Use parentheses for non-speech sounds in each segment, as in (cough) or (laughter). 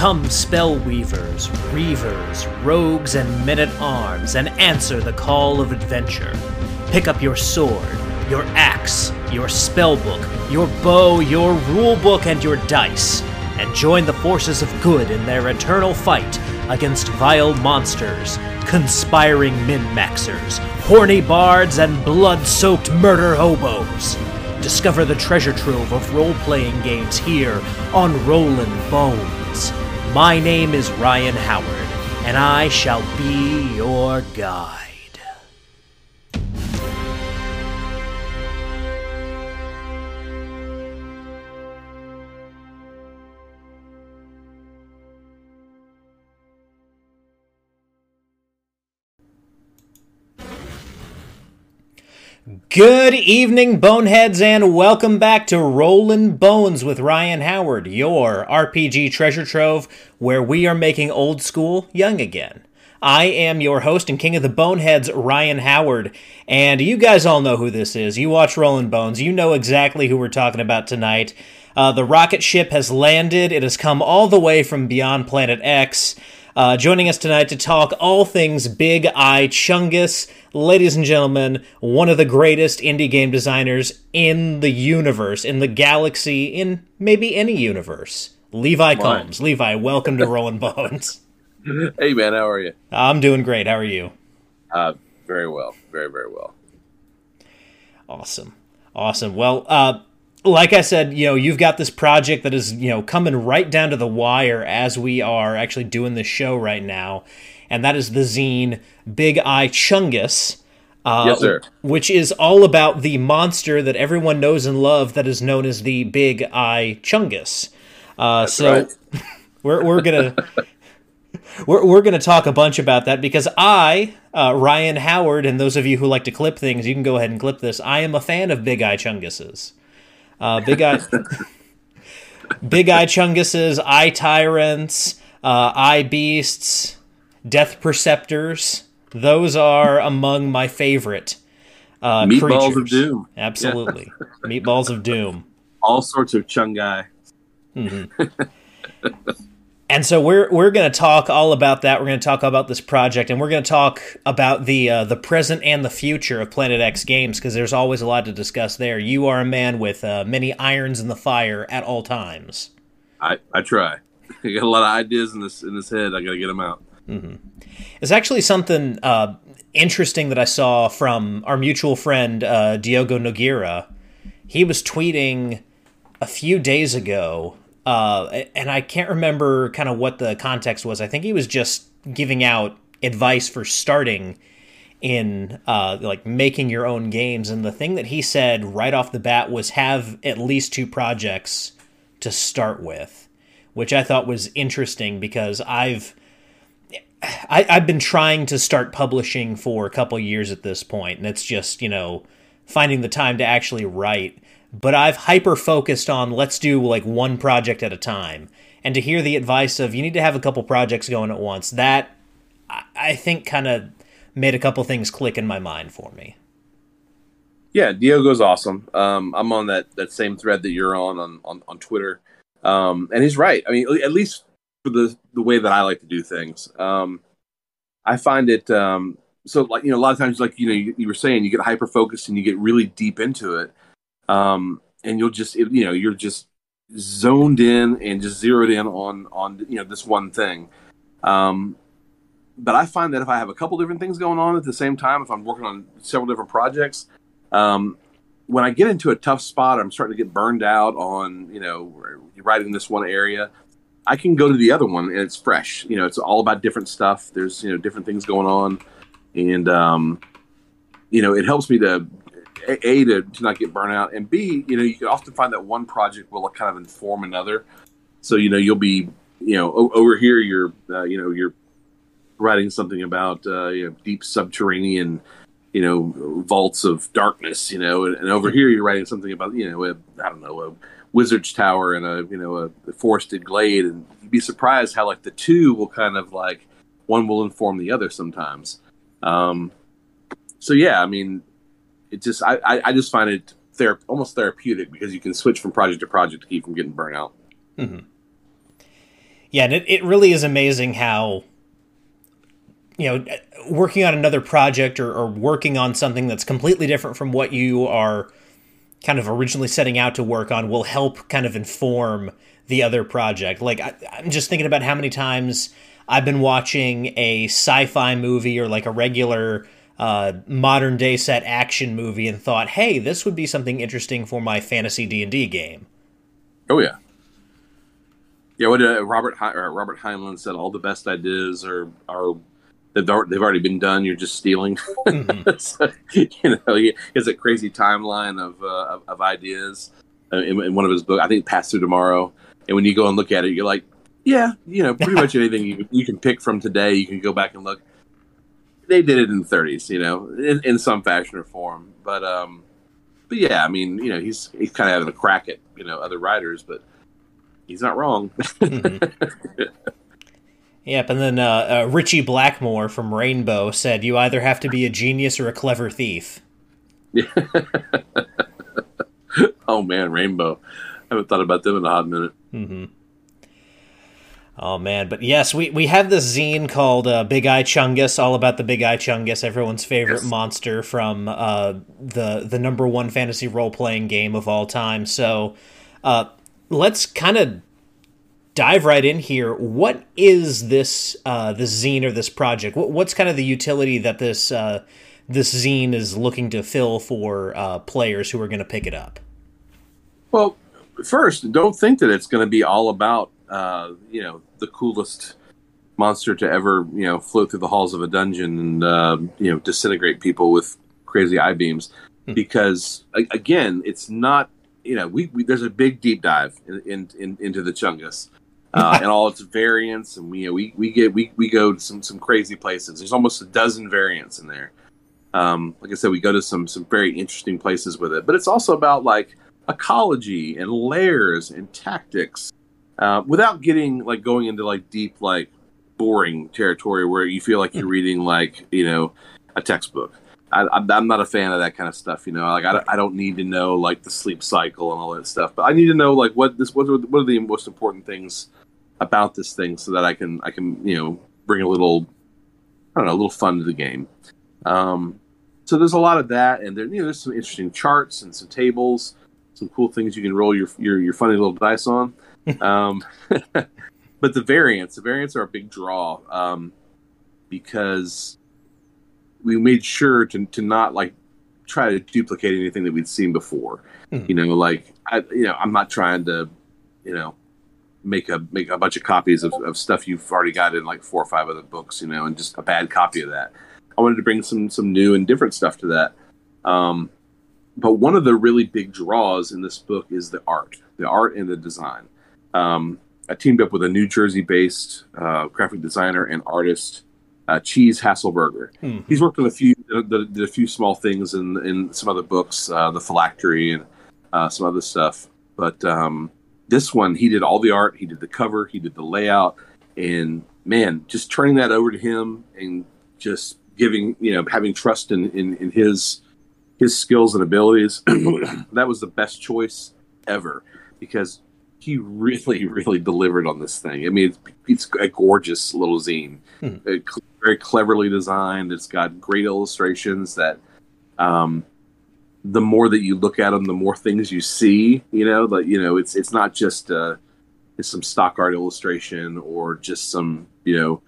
Come, spell weavers, reavers, rogues, and men at arms, and answer the call of adventure. Pick up your sword, your axe, your spellbook, your bow, your rulebook, and your dice, and join the forces of good in their eternal fight against vile monsters, conspiring min maxers, horny bards, and blood soaked murder hobos. Discover the treasure trove of role playing games here on Rollin' Bones. My name is Ryan Howard, and I shall be your guide. Good evening, Boneheads, and welcome back to Rollin' Bones with Ryan Howard, your RPG treasure trove, where we are making old school young again. I am your host and king of the Boneheads, Ryan Howard, and you guys all know who this is. You watch Rollin' Bones, you know exactly who we're talking about tonight. Uh, the rocket ship has landed, it has come all the way from beyond Planet X. Uh, joining us tonight to talk all things Big Eye Chungus, ladies and gentlemen, one of the greatest indie game designers in the universe, in the galaxy, in maybe any universe. Levi Combs. Levi, welcome to Rollin' Bones. (laughs) Hey man, how are you? I'm doing great. How are you? Uh, very well, very very well. Awesome, awesome. Well, uh, like I said, you know, you've got this project that is, you know, coming right down to the wire as we are actually doing this show right now, and that is the zine Big Eye Chungus. Uh, Yes, sir. Which is all about the monster that everyone knows and love that is known as the Big Eye Chungus. Uh, so right. (laughs) we're we're gonna we're we're gonna talk a bunch about that because I, uh, Ryan Howard, and those of you who like to clip things, you can go ahead and clip this. I am a fan of Big Eye Chungus's. Uh, big eye, big eye chunguses, eye tyrants, uh, eye beasts, death perceptors. Those are among my favorite uh, Meatballs of. Doom. Absolutely, meatballs of doom. All sorts of chungai. (laughs) And so we're we're going to talk all about that. We're going to talk about this project, and we're going to talk about the uh, the present and the future of Planet X Games because there's always a lot to discuss there. You are a man with uh, many irons in the fire at all times. I, I try. (laughs) I got a lot of ideas in this in this head. I got to get them out. It's actually something uh, interesting that I saw from our mutual friend uh, Diogo Nogueira. He was tweeting a few days ago, uh, and I can't remember kind of what the context was. I think he was just giving out advice for starting in uh, like making your own games. And the thing that he said right off the bat was have at least two projects to start with, which I thought was interesting because I've I, I've been trying to start publishing for a couple years at this point, and it's just, you know, finding the time to actually write. But I've hyper focused on let's do like one project at a time. And to hear the advice of you need to have a couple projects going at once, that I, think kind of made a couple things click in my mind for me. Yeah, Diogo's awesome. Um, I'm on that that same thread that you're on on on, on Twitter, um, and he's right. I mean, at least for the the way that I like to do things. Um, I find it um, so like you know a lot of times like you know you, you were saying you get hyper focused and you get really deep into it, um, and you'll just it, you know you're just zoned in and just zeroed in on on you know this one thing. Um, but I find that if I have a couple different things going on at the same time, if I'm working on several different projects, um, when I get into a tough spot, I'm starting to get burned out on you know writing this one area. I can go to the other one and it's fresh. You know, it's all about different stuff. There's you know different things going on, and um, you know it helps me to a, to, to not get burnt out, and b you know you can often find that one project will kind of inform another. So you know you'll be you know o- over here you're uh, you know you're writing something about uh, you know deep subterranean you know vaults of darkness you know and, and over here you're writing something about you know a, i don't know a wizard's tower and a you know a forested glade and you'd be surprised how like the two will kind of like one will inform the other sometimes um so yeah i mean it just i i, just find it ther- almost therapeutic because you can switch from project to project to keep from getting burnt out mm-hmm. Yeah, and it, it really is amazing how you know working on another project or, or working on something that's completely different from what you are kind of originally setting out to work on will help kind of inform the other project. Like I, I'm just thinking about how many times I've been watching a sci-fi movie or like a regular uh, modern day set action movie and thought, hey, this would be something interesting for my fantasy D and D game. Oh yeah, yeah. What uh, Robert He- Robert Heinlein said, all the best ideas are are they've they've already been done. You're just stealing. Mm-hmm. (laughs) so, you know, he has a crazy timeline of uh, of, of, ideas uh, in, in, one of his books. I think Past Through Tomorrow. And when you go and look at it, you're like, yeah, you know, pretty much (laughs) anything you, you can pick from today, you can go back and look they did it in the 30s, you know, in, in some fashion or form. But um, but yeah, I mean, you know, he's he's kind of having a crack at you know other writers, but he's not wrong. mm-hmm. (laughs) Yep, and then uh, uh, Ritchie Blackmore from Rainbow said, "You either have to be a genius or a clever thief." Yeah. (laughs) oh man, Rainbow! I haven't thought about them in a hot minute. Mm-hmm. Oh man, but yes, we, we have this zine called uh, Big Eye Chungus, all about the Big Eye Chungus, everyone's favorite yes. monster from uh, the the number one fantasy role playing game of all time. So uh, let's kind of dive right in here. What is this uh, this zine or this project? What, what's kind of the utility that this uh, this zine is looking to fill for uh, players who are going to pick it up? Well, first, don't think that it's going to be all about uh, you know the coolest monster to ever you know float through the halls of a dungeon and uh, you know disintegrate people with crazy eye beams. Hmm. because again it's not you know we, we, there's a big deep dive in, in, in into the chungus (laughs) uh, and all its variants and we you know, we, we get we, we go to some some crazy places. There's almost a dozen variants in there. Um, like i said we go to some some very interesting places with it. But it's also about like ecology and layers and tactics uh, without getting like going into like deep like boring territory where you feel like you're hmm. reading like you know a textbook. I, am not a fan of that kind of stuff. You know, like I, I don't need to know like the sleep cycle and all that stuff, but I need to know like what this what are, what are the most important things about this thing so that I can I can you know bring a little I don't know a little fun to the game. Um, so there's a lot of that, and there you know there's some interesting charts and some tables, some cool things you can roll your your, your funny little dice on um, (laughs) but the variants, the variants are a big draw um, because we made sure to to not like try to duplicate anything that we'd seen before. Mm. You know, like I, you know, I'm not trying to, you know, make a make a bunch of copies of, of stuff you've already got in like four or five other books. You know, and just a bad copy of that. I wanted to bring some some new and different stuff to that. Um, but one of the really big draws in this book is the art, the art and the design. Um, I teamed up with a New Jersey-based uh, graphic designer and artist, uh, Cheese Hasselberger. Mm-hmm. He's worked on a few, did, a few small things in in some other books, uh, the Phylactery and uh, some other stuff. But um, this one, he did all the art, he did the cover, he did the layout, and man, just turning that over to him and just giving, you know, having trust in in, in his his skills and abilities. (clears throat) that was the best choice ever because he really, (laughs) really delivered on this thing. I mean, it's, it's a gorgeous little zine, hmm. very cleverly designed. It's got great illustrations that, um, the more that you look at them, the more things you see. You know, that you know, it's it's not just uh, it's some stock art illustration or just some you know.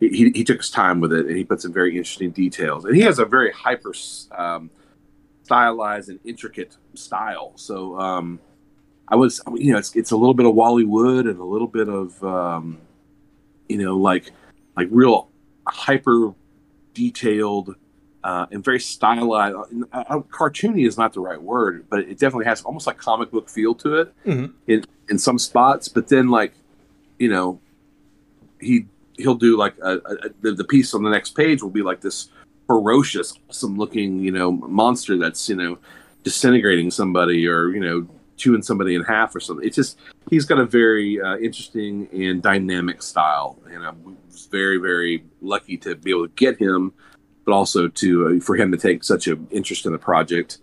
He, he took his time with it and he put some very interesting details and he has a very hyper um, stylized and intricate style. So um, I was, you know, it's it's a little bit of Wally Wood and a little bit of, um, you know, like like real hyper detailed uh, and very stylized. Cartoony is not the right word, but it definitely has almost like comic book feel to it mm-hmm. in in some spots. But then, like, you know, he he'll do like a, a, the, the piece on the next page will be like this ferocious, awesome looking, you know, monster that's you know disintegrating somebody or you know chewing somebody in half or something. It's just he's got a very uh, interesting and dynamic style, and I was very very lucky to be able to get him, but also to uh, for him to take such an interest in the project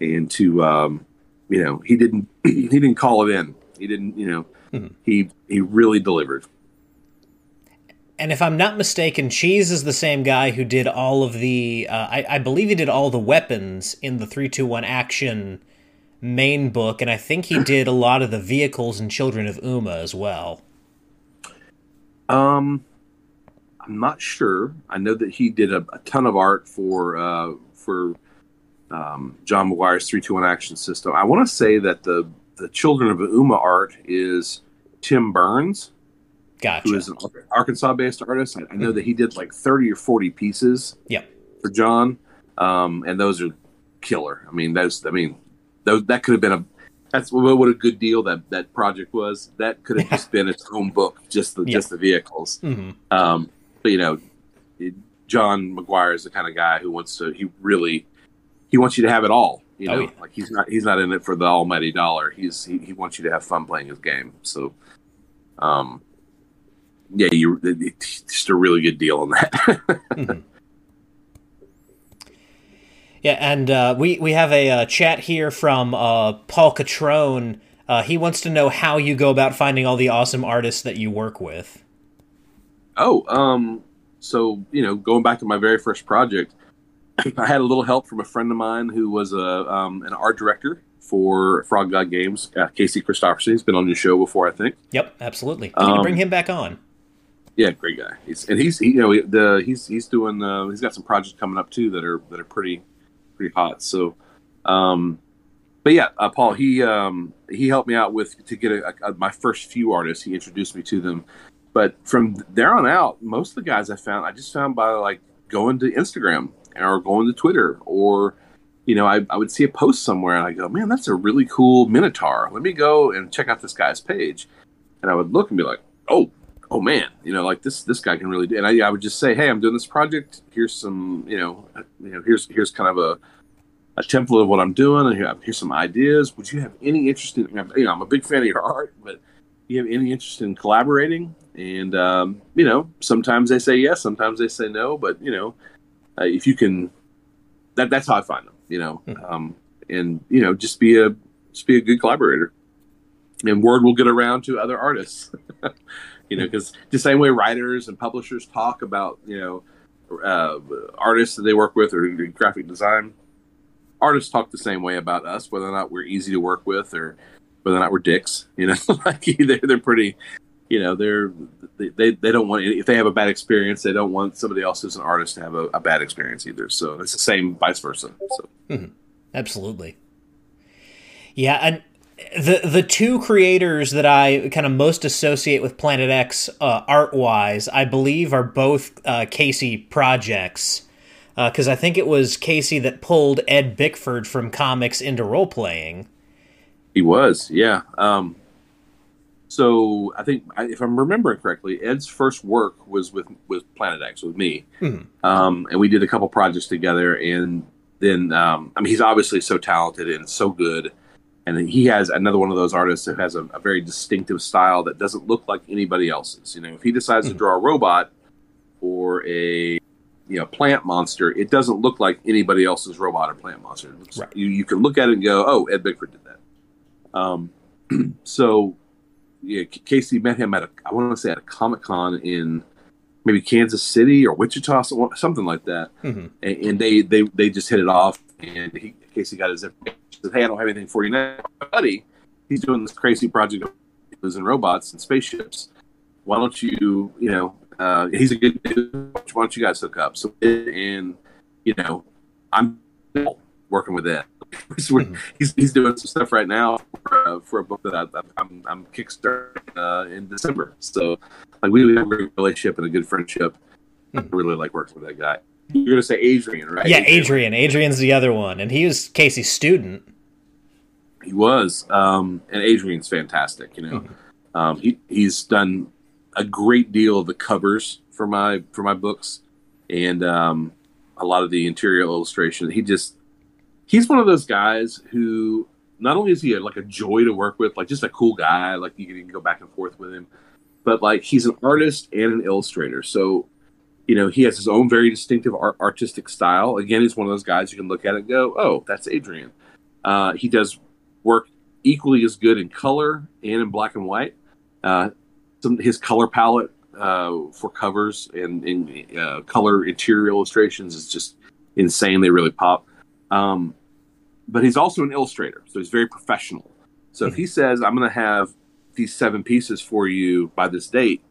and to um, you know he didn't (clears throat) he didn't call it in. He didn't you know mm-hmm. he he really delivered. and if I'm not mistaken, Cheese is the same guy who did all of the. Uh, I, I, believe he did all the weapons in the three two one action main book, and I think he did a lot of the vehicles and Children of Uma as well. Um, I'm not sure. I know that he did a, a ton of art for uh, for um, John McGuire's three two one action system. I want to say that the the Children of Uma art is Tim Burns. Gotcha. Who is an Arkansas based artist. I, I know that he did like 30 or 40 pieces yep. for John. Um, and those are killer. I mean, those, I mean, those, that could have been a, that's what, what a good deal that that project was. That could have just been its own book, just the, just the vehicles. Mm-hmm. Um, but you know, it, John McGuire is the kind of guy who wants to, he really, he wants you to have it all. You oh, know, oh, yeah. like he's not he's not in it for the almighty dollar. He's he, he wants you to have fun playing his game. So, um, yeah, you it's just a really good deal on that. (laughs) mm-hmm. Yeah, and uh, we we have a uh, chat here from uh, Paul Catrone. Uh, he wants to know how you go about finding all the awesome artists that you work with. Oh, um, so you know, going back to my very first project, (clears throat) I had a little help from a friend of mine who was a um, an art director for Frog God Games, uh, Casey Christofferson. He's been on your show before, I think. Yep, absolutely. We um, to bring him back on. Yeah, great guy. He's and he's he, you know the he's he's doing uh, he's got some projects coming up too that are that are pretty pretty hot. So, um, but yeah, uh, Paul he um, he helped me out with to get a, a, my first few artists. He introduced me to them, but from there on out, most of the guys I found I just found by like going to Instagram or going to Twitter or you know, I, I would see a post somewhere and I go, man, that's a really cool Minotaur. Let me go and check out this guy's page. And I would look and be like, oh, oh man, you know, like this this guy can really do. And I, I would just say, hey, I'm doing this project. Here's some, you know, you know, here's here's kind of a a template of what I'm doing, and here, here's some ideas. Would you have any interest in? You know, I'm a big fan of your art, but you have any interest in collaborating? And um, you know, sometimes they say yes, sometimes they say no. But you know, uh, if you can, that that's how I find them. You know, mm-hmm. um, and you know, just be a just be a good collaborator, and word will get around to other artists. (laughs) you know, because the same way writers and publishers talk about you know uh, artists that they work with or graphic design, artists talk the same way about us, whether or not we're easy to work with or whether or not we're dicks. You know, (laughs) like they're, they're pretty you know they're they, they don't want if they have a bad experience they don't want somebody else who's an artist to have a, a bad experience either so it's the same vice versa so mm-hmm. absolutely yeah and the the two creators that I kind of most associate with Planet X uh, art wise, I believe, are both uh, Casey projects. Because uh, I think it was Casey that pulled Ed Bickford from comics into role playing. He was, yeah. Um, so I think if I'm remembering correctly, Ed's first work was with with Planet X with me, mm-hmm. um, and we did a couple projects together. And then, um, I mean, he's obviously so talented and so good, and he has another one of those artists that has a, a very distinctive style that doesn't look like anybody else's. You know, if he decides mm-hmm. to draw a robot or a you know plant monster, it doesn't look like anybody else's robot or plant monster. Right. You you can look at it and go, oh, Ed Bickford did that. Um, (clears throat) so yeah, Casey met him at a I want to say at a Comic Con in maybe Kansas City or Wichita, something like that. Mm-hmm. And, and, they they they just hit it off. And he, Casey got his information. Said, "Hey, I don't have anything for you now, buddy. He's doing this crazy project of in robots and spaceships. Why don't you, you know, uh, he's a good dude. Why don't you guys hook up?" So and you know, I'm working with that. (laughs) mm-hmm. he's, he's doing some stuff right now for, uh, for a book that I, am I'm kickstarting uh, in December. So like we have a great relationship and a good friendship. Mm-hmm. I really like working with that guy. You're gonna say Adrian, right? Yeah, Adrian. Adrian's the other one, and he was Casey's student. He was, um, and Adrian's fantastic. You know, mm-hmm. um, he he's done a great deal of the covers for my for my books, and um, a lot of the interior illustration. He just he's one of those guys who not only is he a, like a joy to work with, like just a cool guy, like you can, you can go back and forth with him, but like he's an artist and an illustrator. So, you know, he has his own very distinctive art, artistic style. Again, he's one of those guys you can look at it and go, "Oh, that's Adrian." Uh, he does work equally as good in color and in black and white. Uh, some his color palette uh, for covers and, and uh, color interior illustrations is just insane. They really pop. Um, but he's also an illustrator, so he's very professional. So if he says, "I'm going to have these seven pieces for you by this date,"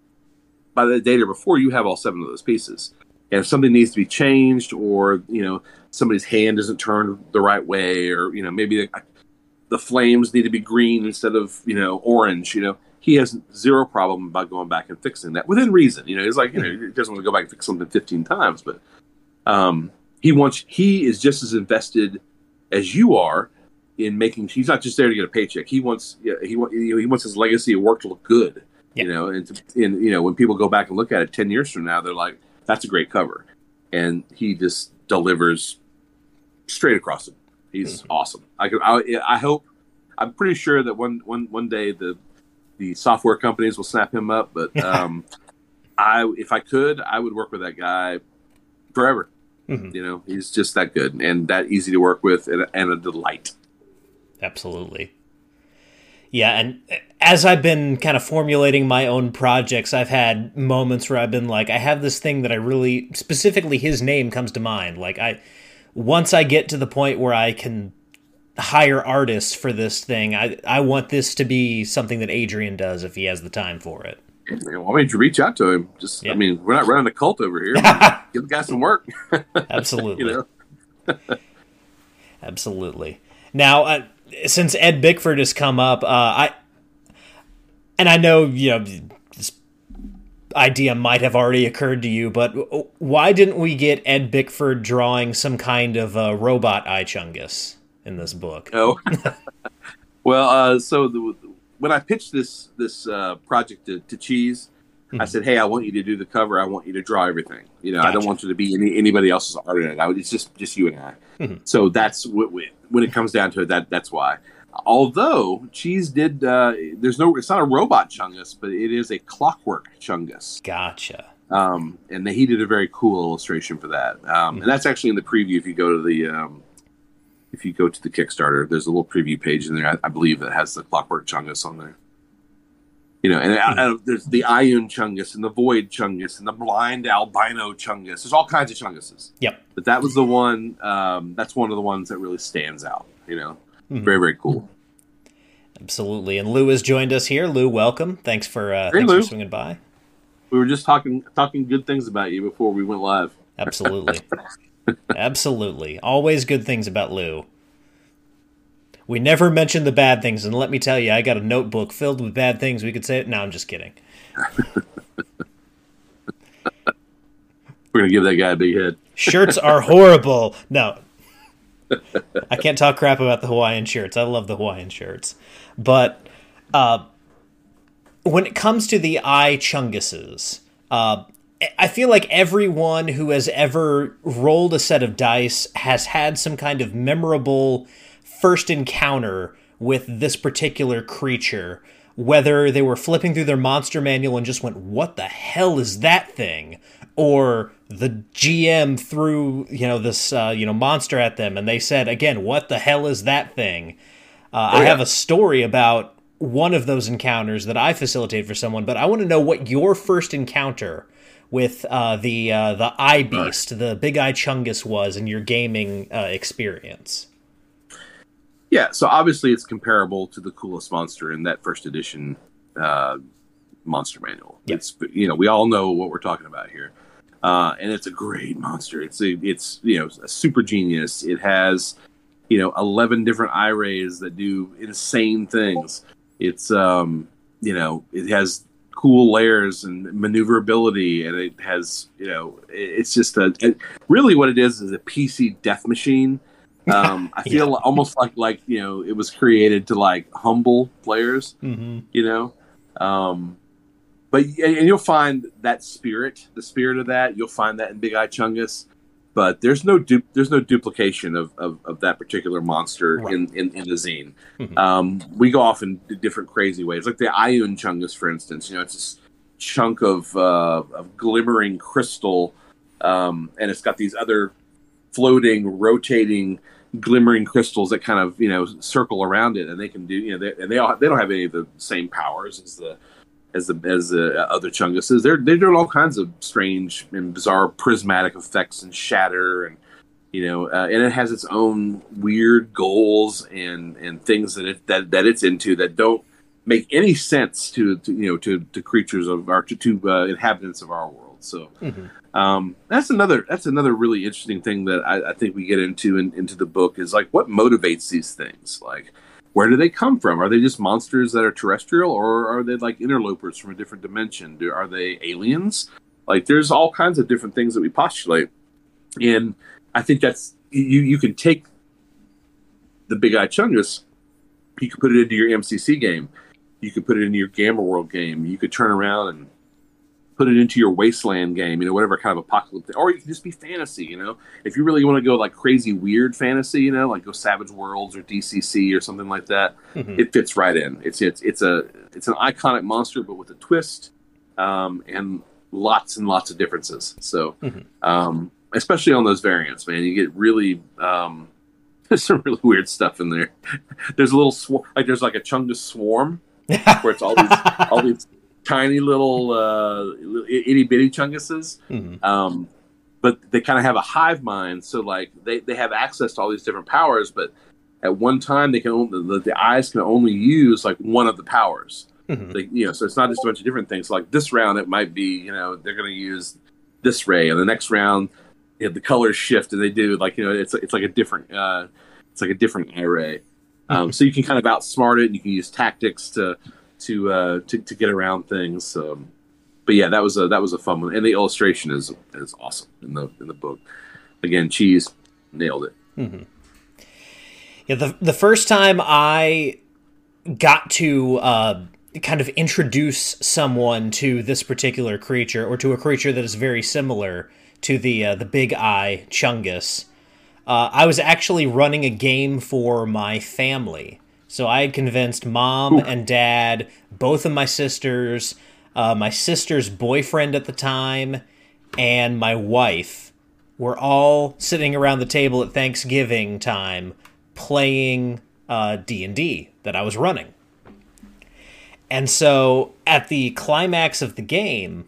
by the date or before, you have all seven of those pieces. And if something needs to be changed, or you know somebody's hand isn't turned the right way, or you know maybe the, the flames need to be green instead of you know orange, you know he has zero problem about going back and fixing that within reason. You know, he's like, you know, he doesn't want to go back and fix something 15 times, but um, he wants, he is just as invested as you are in making, he's not just there to get a paycheck. He wants, he, you know, he wants his legacy of work to look good, yeah. you know, and, to, and, you know, when people go back and look at it 10 years from now, they're like, that's a great cover. And he just delivers straight across it. He's mm-hmm. awesome. I, I, I hope, I'm pretty sure that one, one, one day the, the software companies will snap him up. But (laughs) um, I, if I could, I would work with that guy forever. Mm-hmm. You know, he's just that good and that easy to work with and, and a delight. Absolutely. Yeah, and as I've been kind of formulating my own projects, I've had moments where I've been like, I have this thing that I really specifically his name comes to mind. Like I once I get to the point where I can hire artists for this thing. I I want this to be something that Adrian does if he has the time for it. Why don't you reach out to him? Just yeah. I mean, we're not running a cult over here. (laughs) Give the guy some work. (laughs) Absolutely. you know? (laughs) Absolutely. Now, uh, since Ed Bickford has come up, uh, I and I know you know this idea might have already occurred to you, but why didn't we get Ed Bickford drawing some kind of uh, robot Eye Chungus? in this book. Oh, (laughs) well, uh, so the, when I pitched this this uh, project to, to Cheese, mm-hmm. I said, "Hey, I want you to do the cover. I want you to draw everything. You know, gotcha. I don't want you to be any, anybody else's art in it. I, it's just just you and I." Mm-hmm. So that's what when it comes down to it. That that's why. Although Cheese did, uh, there's no, it's not a robot Chungus, but it is a clockwork Chungus. Gotcha. Um, and he did a very cool illustration for that. Um, mm-hmm. And that's actually in the preview. If you go to the um, if you go to the Kickstarter, there's a little preview page in there. I, I believe that has the Clockwork Chungus on there. You know, and mm-hmm. there's the Ioun Chungus and the Void Chungus and the Blind Albino Chungus. There's all kinds of Chunguses. Yep. But that was the one. Um, that's one of the ones that really stands out. You know, mm-hmm. very very cool. Absolutely. And Lou has joined us here. Lou, welcome. Thanks for uh, hey, thanks Lou. for swinging by. We were just talking talking good things about you before we went live. Absolutely. (laughs) Absolutely. Always good things about Lou. We never mention the bad things, and let me tell you, I got a notebook filled with bad things. We could say it. No, I'm just kidding. (laughs) We're gonna give that guy a big head. Shirts are horrible. No, I can't talk crap about the Hawaiian shirts. I love the Hawaiian shirts, but uh, when it comes to the eye chunguses, uh, I feel like everyone who has ever rolled a set of dice has had some kind of memorable first encounter with this particular creature. Whether they were flipping through their monster manual and just went, What the hell is that thing? Or the GM threw, you know, this, uh, you know, monster at them and they said, again, What the hell is that thing? Uh, oh, yeah. I have a story about one of those encounters that I facilitated for someone, but I want to know what your first encounter with uh, the uh, the eye beast, the big eye chungus was in your gaming uh, experience. Yeah, so obviously it's comparable to the coolest monster in that first edition uh, monster manual. Yep. It's you know we all know what we're talking about here, uh, and it's a great monster. It's a, it's you know a super genius. It has you know eleven different eye rays that do insane things. It's um you know it has cool layers and maneuverability, and it has you know it's just a really what it is is a PC death machine. Um, I feel yeah. almost like like you know it was created to like humble players, mm-hmm. you know. Um, but and you'll find that spirit, the spirit of that, you'll find that in Big Eye Chungus. But there's no du- there's no duplication of, of, of that particular monster right. in, in, in the zine. Mm-hmm. Um, we go off in different crazy ways, like the Ioun Chungus, for instance. You know, it's this chunk of uh, of glimmering crystal, um, and it's got these other floating, rotating, glimmering crystals that kind of you know circle around it, and they can do you know they, and they all they don't have any of the same powers as the as the as the other Chunguses. They're they're doing all kinds of strange and bizarre prismatic effects and shatter and you know, uh, and it has its own weird goals and and things that it that that it's into that don't make any sense to, to you know to, to creatures of our to, to uh, inhabitants of our world. So mm-hmm. um, that's another that's another really interesting thing that I, I think we get into in, into the book is like what motivates these things. Like where do they come from? Are they just monsters that are terrestrial, or are they like interlopers from a different dimension? Do, are they aliens? Like there's all kinds of different things that we postulate, and I think that's you. You can take the Big Eye Chungus, you can put it into your MCC game, you could put it into your Gamma World game, you could turn around and put it into your Wasteland game, you know, whatever kind of apocalypse, or you can just be fantasy, you know. If you really want to go like crazy weird fantasy, you know, like go Savage Worlds or DCC or something like that, mm-hmm. it fits right in. It's it's it's a it's an iconic monster, but with a twist, um, and lots and lots of differences. So. Mm-hmm. Um, especially on those variants, man. You get really um, (laughs) there's some really weird stuff in there. (laughs) there's a little swarm, like there's like a Chungus swarm (laughs) where it's all these all these tiny little uh, itty bitty Chunguses. Mm-hmm. Um, but they kind of have a hive mind, so like they, they have access to all these different powers, but at one time they can only the, the eyes can only use like one of the powers. Mm-hmm. They, you know, so it's not just a bunch of different things. Like this round, it might be you know they're going to use this ray, and the next round you know, the colors shift and they do like you know it's it's like a different uh, it's like a different array. (laughs) Um, so you can kind of outsmart it and you can use tactics to to uh, to, to get around things. Um, but yeah, that was a that was a fun one, and the illustration is is awesome in the in the book. Again, cheese nailed it. Mm-hmm. Yeah, the the first time I got to uh, kind of introduce someone to this particular creature or to a creature that is very similar to the uh, the big eye Chungus. Uh, I was actually running a game for my family, so I had convinced mom Ooh. and dad, both of my sisters, uh, my sister's boyfriend at the time, and my wife were all sitting around the table at Thanksgiving time playing uh, D and D that I was running. And so at the climax of the game,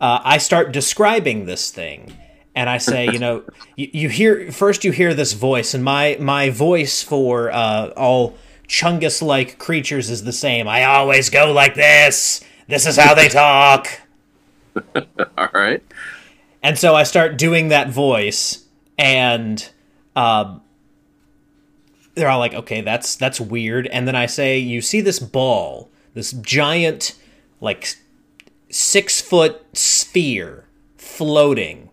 uh, I start describing this thing. And I say, you know, (laughs) you, you, hear first you hear this voice, and my my voice for uh, all Chungus like creatures is the same. I always go like this. This is how they talk. (laughs) all right. And so I start doing that voice, and uh, they're all like, "Okay, that's that's weird." And then I say, "You see this ball, this giant, like six foot sphere floating.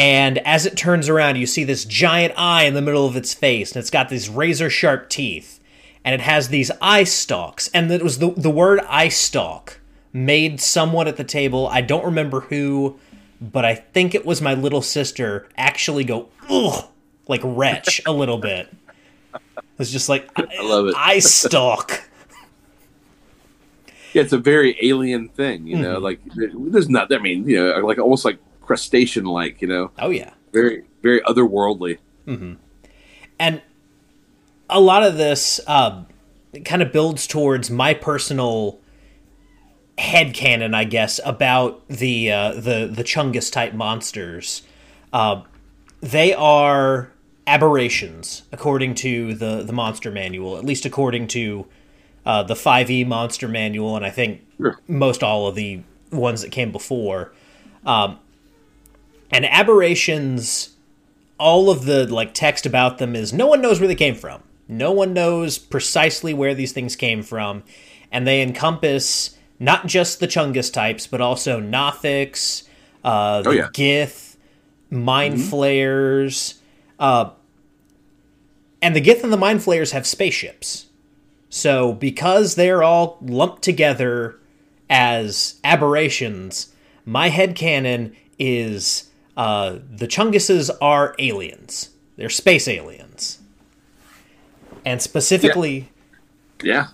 And as it turns around, you see this giant eye in the middle of its face, and it's got these razor sharp teeth, and it has these eye stalks. And it was the, the word eye stalk made someone at the table, I don't remember who, but I think it was my little sister, actually go, ugh, like retch a little bit. It's just like, (laughs) I love it. Eye stalk yeah, it's a very alien thing, you know. Mm-hmm. Like there's not. I mean, you know, like almost like crustacean, like you know. Oh yeah. Very very otherworldly. Mm-hmm. And a lot of this uh, kind of builds towards my personal head canon, I guess, about the uh, the the Chungus type monsters. Uh, they are aberrations, according to the the monster manual, at least according to uh, the 5e monster manual, and I think sure. most all of the ones that came before. Um, and aberrations, all of the like text about them is no one knows where they came from. No one knows precisely where these things came from, and they encompass not just the Chungus types, but also Nothics, uh, the oh, yeah. Gith, Mind mm-hmm. Flayers, uh, and the Gith and the Mind Flayers have spaceships. So, because they're all lumped together as aberrations, my head canon is uh, the Chunguses are aliens. They're space aliens. And specifically, yeah. yeah.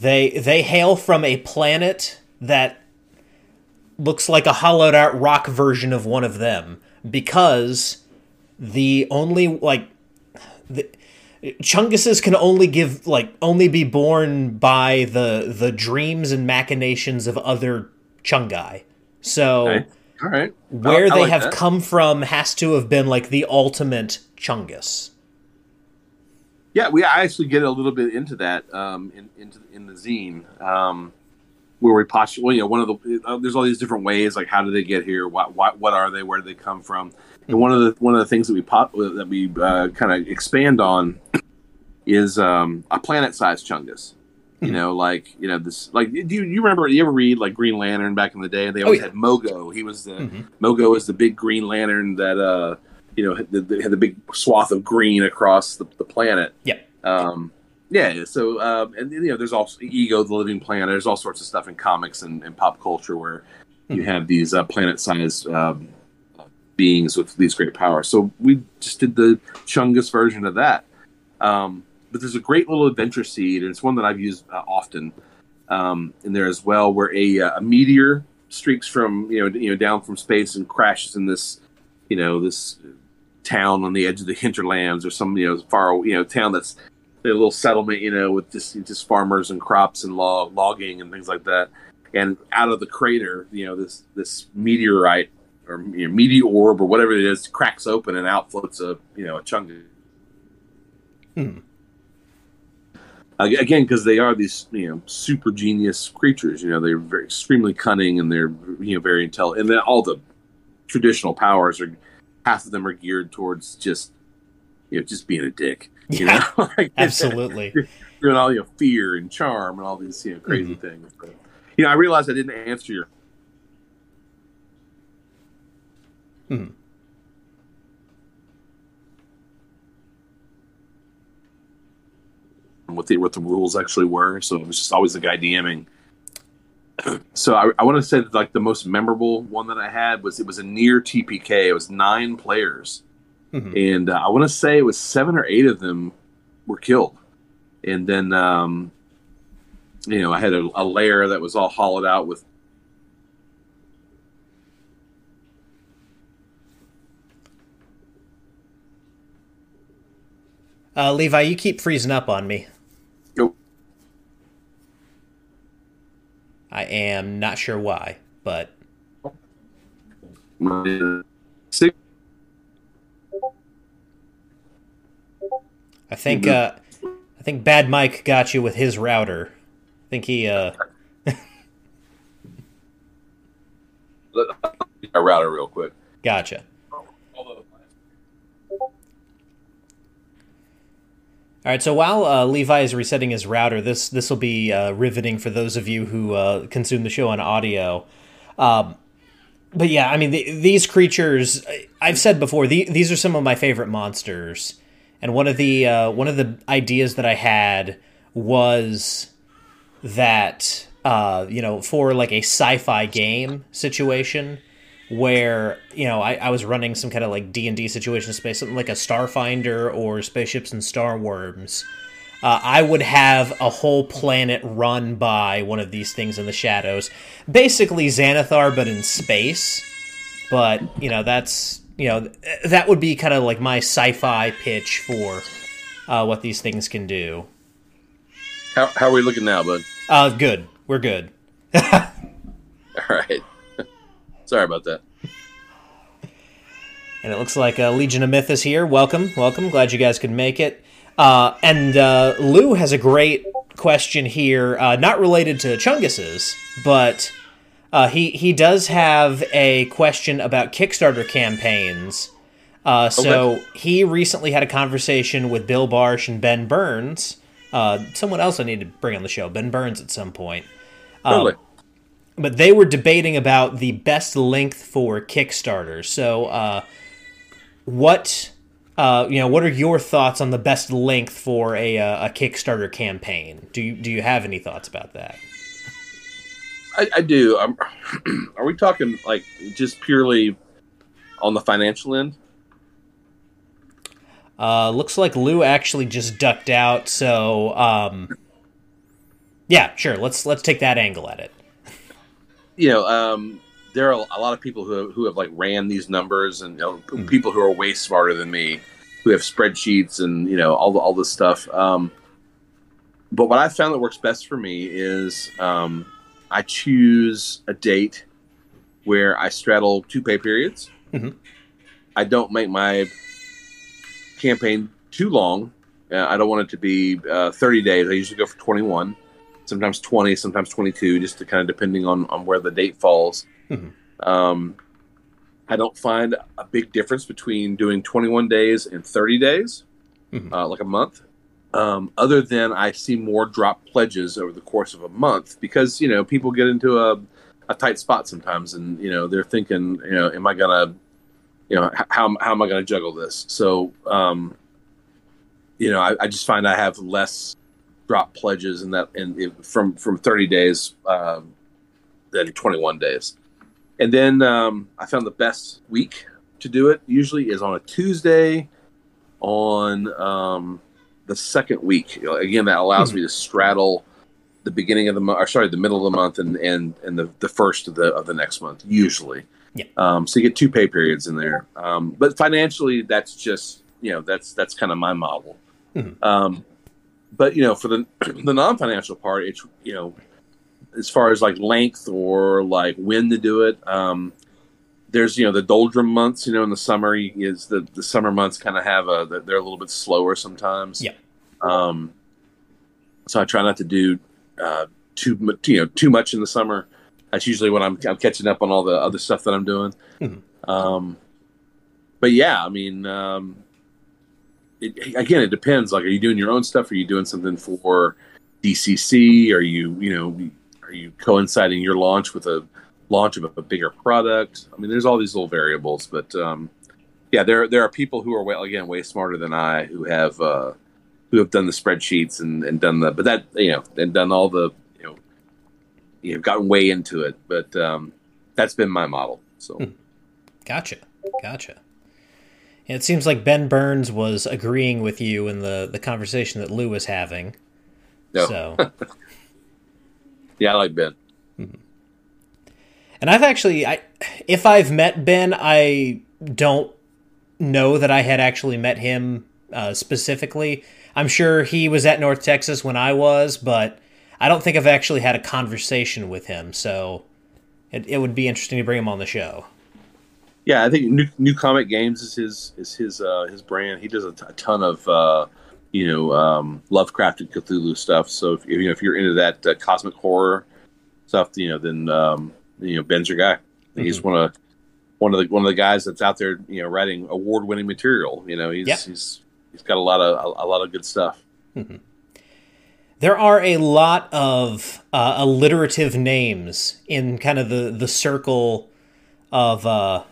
They they hail from a planet that looks like a hollowed out rock version of one of them because the only like the, Chunguses can only give like only be born by the the dreams and machinations of other Chungai. So Okay. All right. where I- I they like have that. come from has to have been like the ultimate Chungus. Yeah, we I actually get a little bit into that um, in into in the zine um, where we postulate. Well, you know, one of the uh, there's all these different ways. Like, how did they get here? What what, what are they? Where do they come from? And one of the one of the things that we pop that we uh, kind of expand on is um, a planet-sized chungus. You know, like you know this. Like, do you, you remember? You ever read like Green Lantern back in the day? They always yeah. had Mogo. He was the Mhm. Mogo is the big Green Lantern that uh, you know had the, had the big swath of green across the, the planet. Yeah. Um, yeah. So, um, and you know, there's also Ego, the Living Planet. There's all sorts of stuff in comics and, and pop culture where you Mhm. have these uh, planet-sized um, beings with these great powers. So we just did the Chungus version of that. Um, but there's a great little adventure seed, and it's one that I've used uh, often um, in there as well, where a, uh, a meteor streaks from you know you know down from space and crashes in this you know this town on the edge of the (laughs) hinterlands or some you know far you know town that's a little settlement you know with just just farmers and crops and log, logging and things like that and out of the crater you know this this meteorite or you know, meteor orb or whatever it is cracks open and out floats a you know a chunk Hmm. Ag- again because they are these you know super genius creatures you know they're very extremely cunning and they're you know very intelligent and then all the traditional powers are half of them are geared towards just you know just being a dick you Yeah, know (laughs) Like, (laughs) absolutely. doing all you know fear and charm and all these you know crazy Mm-hmm. things but, you know i realized i didn't answer your Hmm. What the what the rules actually were. So it was just always the guy DMing. (clears throat) So I, I want to say that like the most memorable one that I had was it was a near TPK. It was nine players, Mhm. and uh, I want to say it was seven or eight of them were killed, and then um, you know I had a, a layer that was all hollowed out with Uh, Levi, you keep freezing up on me. Nope. I am not sure why, but six. I think uh, I think Bad Mike got you with his router. I think he uh, (laughs) a router real quick. gotcha. All right, so while uh, Levi is resetting his router, this this will be uh, riveting for those of you who uh, consume the show on audio. Um, but yeah, I mean, the, these creatures, I've said before, the, these are some of my favorite monsters. And one of the uh, one of the ideas that I had was that uh, you know for like a sci-fi game situation where you know I, I was running some kind of like D and D situation space, something like a Starfinder or Spaceships and Star Worms. Uh, I would have a whole planet run by one of these things in the shadows, basically Xanathar, but in space. But you know that's you know that would be kind of like my sci-fi pitch for uh, what these things can do. How, how are we looking now, bud? Uh, good, we're good. (laughs) All right. Sorry about that. And it looks like uh, Legion of Myth is here. Welcome, welcome. Glad you guys could make it. Uh, and uh, Lou has a great question here, uh, not related to Chungus's, but uh, he he does have a question about Kickstarter campaigns. Uh, so he recently had a conversation with Bill Barsh and Ben Burns. Uh, someone else I need to bring on the show, Ben Burns, at some point Totally. But they were debating about the best length for Kickstarter. So, uh, what uh, you know, what are your thoughts on the best length for a uh, a Kickstarter campaign? Do you do you have any thoughts about that? I, I do. Um, (clears throat) are we talking like just purely on the financial end? Uh, looks like Lou actually just ducked out. So, um, yeah, sure. Let's let's take that angle at it. You know, um, there are a lot of people who who have like ran these numbers, and you know, people who are way smarter than me who have spreadsheets and you know all the, all this stuff. Um, but what I found that works best for me is um, I choose a date where I straddle two pay periods. Mhm. I don't make my campaign too long. Uh, I don't want it to be uh, 30 days. I usually go for 21, sometimes 20, sometimes 22, just to kind of depending on, on where the date falls. Mhm. Um, I don't find a big difference between doing 21 days and 30 days, Mhm. uh, like a month. Um, other than I see more drop pledges over the course of a month because you know people get into a, a tight spot sometimes, and you know they're thinking, you know, am I gonna, you know, how how am I gonna juggle this? So, um, you know, I, I just find I have less drop pledges in that, and from from 30 days um, than 21 days. And then um, I found the best week to do it usually is on a Tuesday on um, the second week. Again, that allows Hmm. me to straddle the beginning of the month, or sorry, the middle of the month and and, and the, the first of the of the next month usually. Yeah. Um, so you get two pay periods in there. Um, but financially, that's just you know that's that's kind of my model. Mhm. But you know, for the (clears throat) the non financial part, it's you know as far as like length or like when to do it. Um, there's you know the doldrum months. You know, in the summer is the the summer months kind of have a they're a little bit slower sometimes. Yeah. Um, so I try not to do uh, too you know too much in the summer. That's usually when I'm I'm catching up on all the other stuff that I'm doing. Mhm. Um, but yeah, I mean, um, it, again, it depends. Like, are you doing your own stuff? Are you doing something for DCC? Are you, you know, are you coinciding your launch with a launch of a bigger product? I mean, there's all these little variables, but um, yeah, there there are people who are way, again way smarter than I who have uh, who have done the spreadsheets and, and done the, but that you know, and done all the you know, you know, gotten way into it. But um, that's been my model. So. Hmm. Gotcha. Gotcha. It seems like Ben Burns was agreeing with you in the, the conversation that Lou was having. No. So, (laughs) Yeah, I like Ben. and I've actually, I if I've met Ben, I don't know that I had actually met him uh, specifically. I'm sure he was at North Texas when I was, but I don't think I've actually had a conversation with him. So, it, it would be interesting to bring him on the show. Yeah, I think new, new Comet Games is his is his uh, his brand. He does a, t- a ton of uh, you know um, Lovecraft and Cthulhu stuff. So if you know if you're into that uh, cosmic horror stuff, you know then um, you know Ben's your guy. He's one of one of the one of the guys that's out there you know writing award winning material. You know he's Yeah. he's he's got a lot of a, a lot of good stuff. There are a lot of uh, alliterative names in kind of the, the circle of, uh,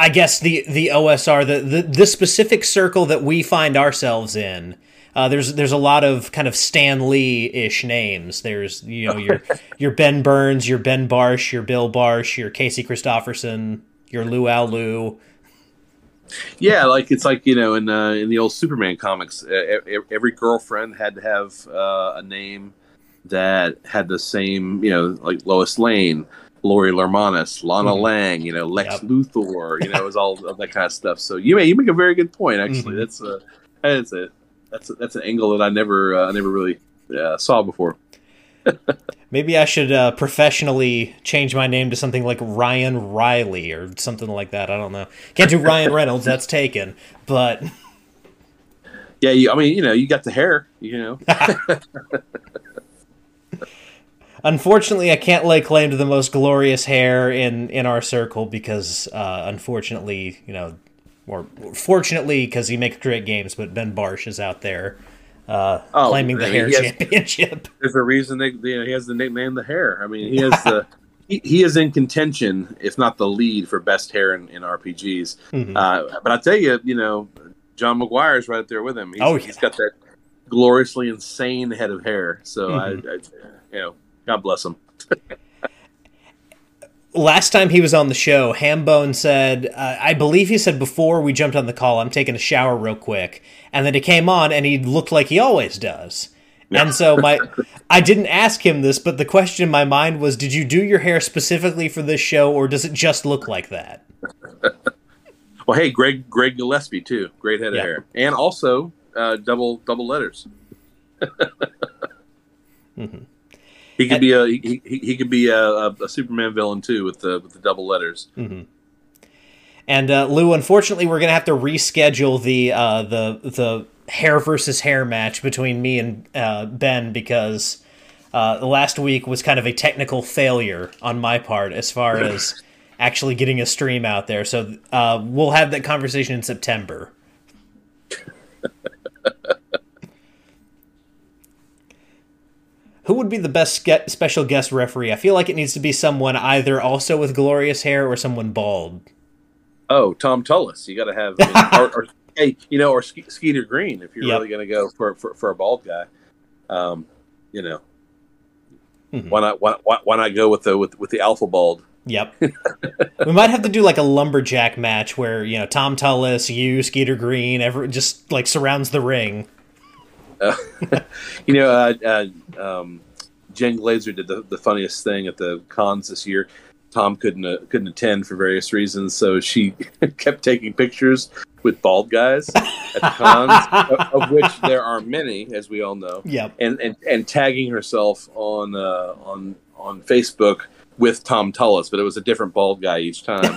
I guess the the OSR the, the the specific circle that we find ourselves in. Uh, there's there's a lot of kind of Stan Lee ish names. There's you know your (laughs) your Ben Burns, your Ben Barsh, your Bill Barsh, your Casey Christofferson, your Lou Al Lou. Yeah, like it's like you know in uh, in the old Superman comics, e- every girlfriend had to have uh, a name that had the same, you know, like Lois Lane, Lori Lemaris, Lana Mhm. Lang, you know, Lex Yep. Luthor, you know, it was all of that kind of stuff. So you may you make a very good point. Actually, Mhm. that's a that's a that's a, that's an angle that I never uh, I never really uh, saw before. (laughs) Maybe I should uh, professionally change my name to something like Ryan Riley or something like that. I don't know. Can't do Ryan Reynolds. That's taken. But (laughs) Yeah, you, I mean, you know, you got the hair, you know. (laughs) unfortunately, I can't lay claim to the most glorious hair in in our circle because, uh, unfortunately, you know, or fortunately, because he makes great games. But Ben Barsh is out there uh, Oh, claiming the I mean, hair has- championship. (laughs) There's a reason they, you know, he has the nickname the hair. I mean, he has the he, he is in contention, if not the lead for best hair in, in RPGs. Mhm. Uh, but I tell you, you know, John McGuire's right there with him. He's, Oh, he's got that gloriously insane head of hair. So Mhm. I, I, you know, God bless him. last time he was on the show, Hambone said, uh, I believe he said before we jumped on the call, I'm taking a shower real quick. And then he came on and he looked like he always does. And so my I didn't ask him this, but the question in my mind was, did you do your hair specifically for this show or does it just look like that? (laughs) Well, hey, Greg Greg Gillespie too, great head Yep. of hair, and also uh, double double letters. Mhm. He could And- be a he, he, he could be a, a, Superman villain too with the with the double letters. hmm And uh, Lou, unfortunately, we're gonna have to reschedule the uh, the the hair versus hair match between me and uh, Ben because uh, the last week was kind of a technical failure on my part as far (laughs) as actually getting a stream out there. So uh, we'll have that conversation in September. (laughs) Who would be the best special guest referee? I feel like it needs to be someone either also with glorious hair or someone bald. Oh, Tom Tullis, you got to have, I mean, (laughs) or, or hey, you know, or Ske- Skeeter Green if you're Yep. really going to go for, for for a bald guy. Um, you know, Mhm. why not why, why, why not go with the with with the alpha bald? Yep. (laughs) we might have to do like a lumberjack match where, you know, Tom Tullis, you, Skeeter Green, every just like surrounds the ring. (laughs) You know, uh, uh, um, Jen Glazer did the, the funniest thing at the cons this year. Tom couldn't uh, couldn't attend for various reasons, so she (laughs) kept taking pictures with bald guys at the cons, (laughs) of, of which there are many, as we all know, Yep. and and, and tagging herself on uh, on on Facebook with Tom Tullis, but it was a different bald guy each time.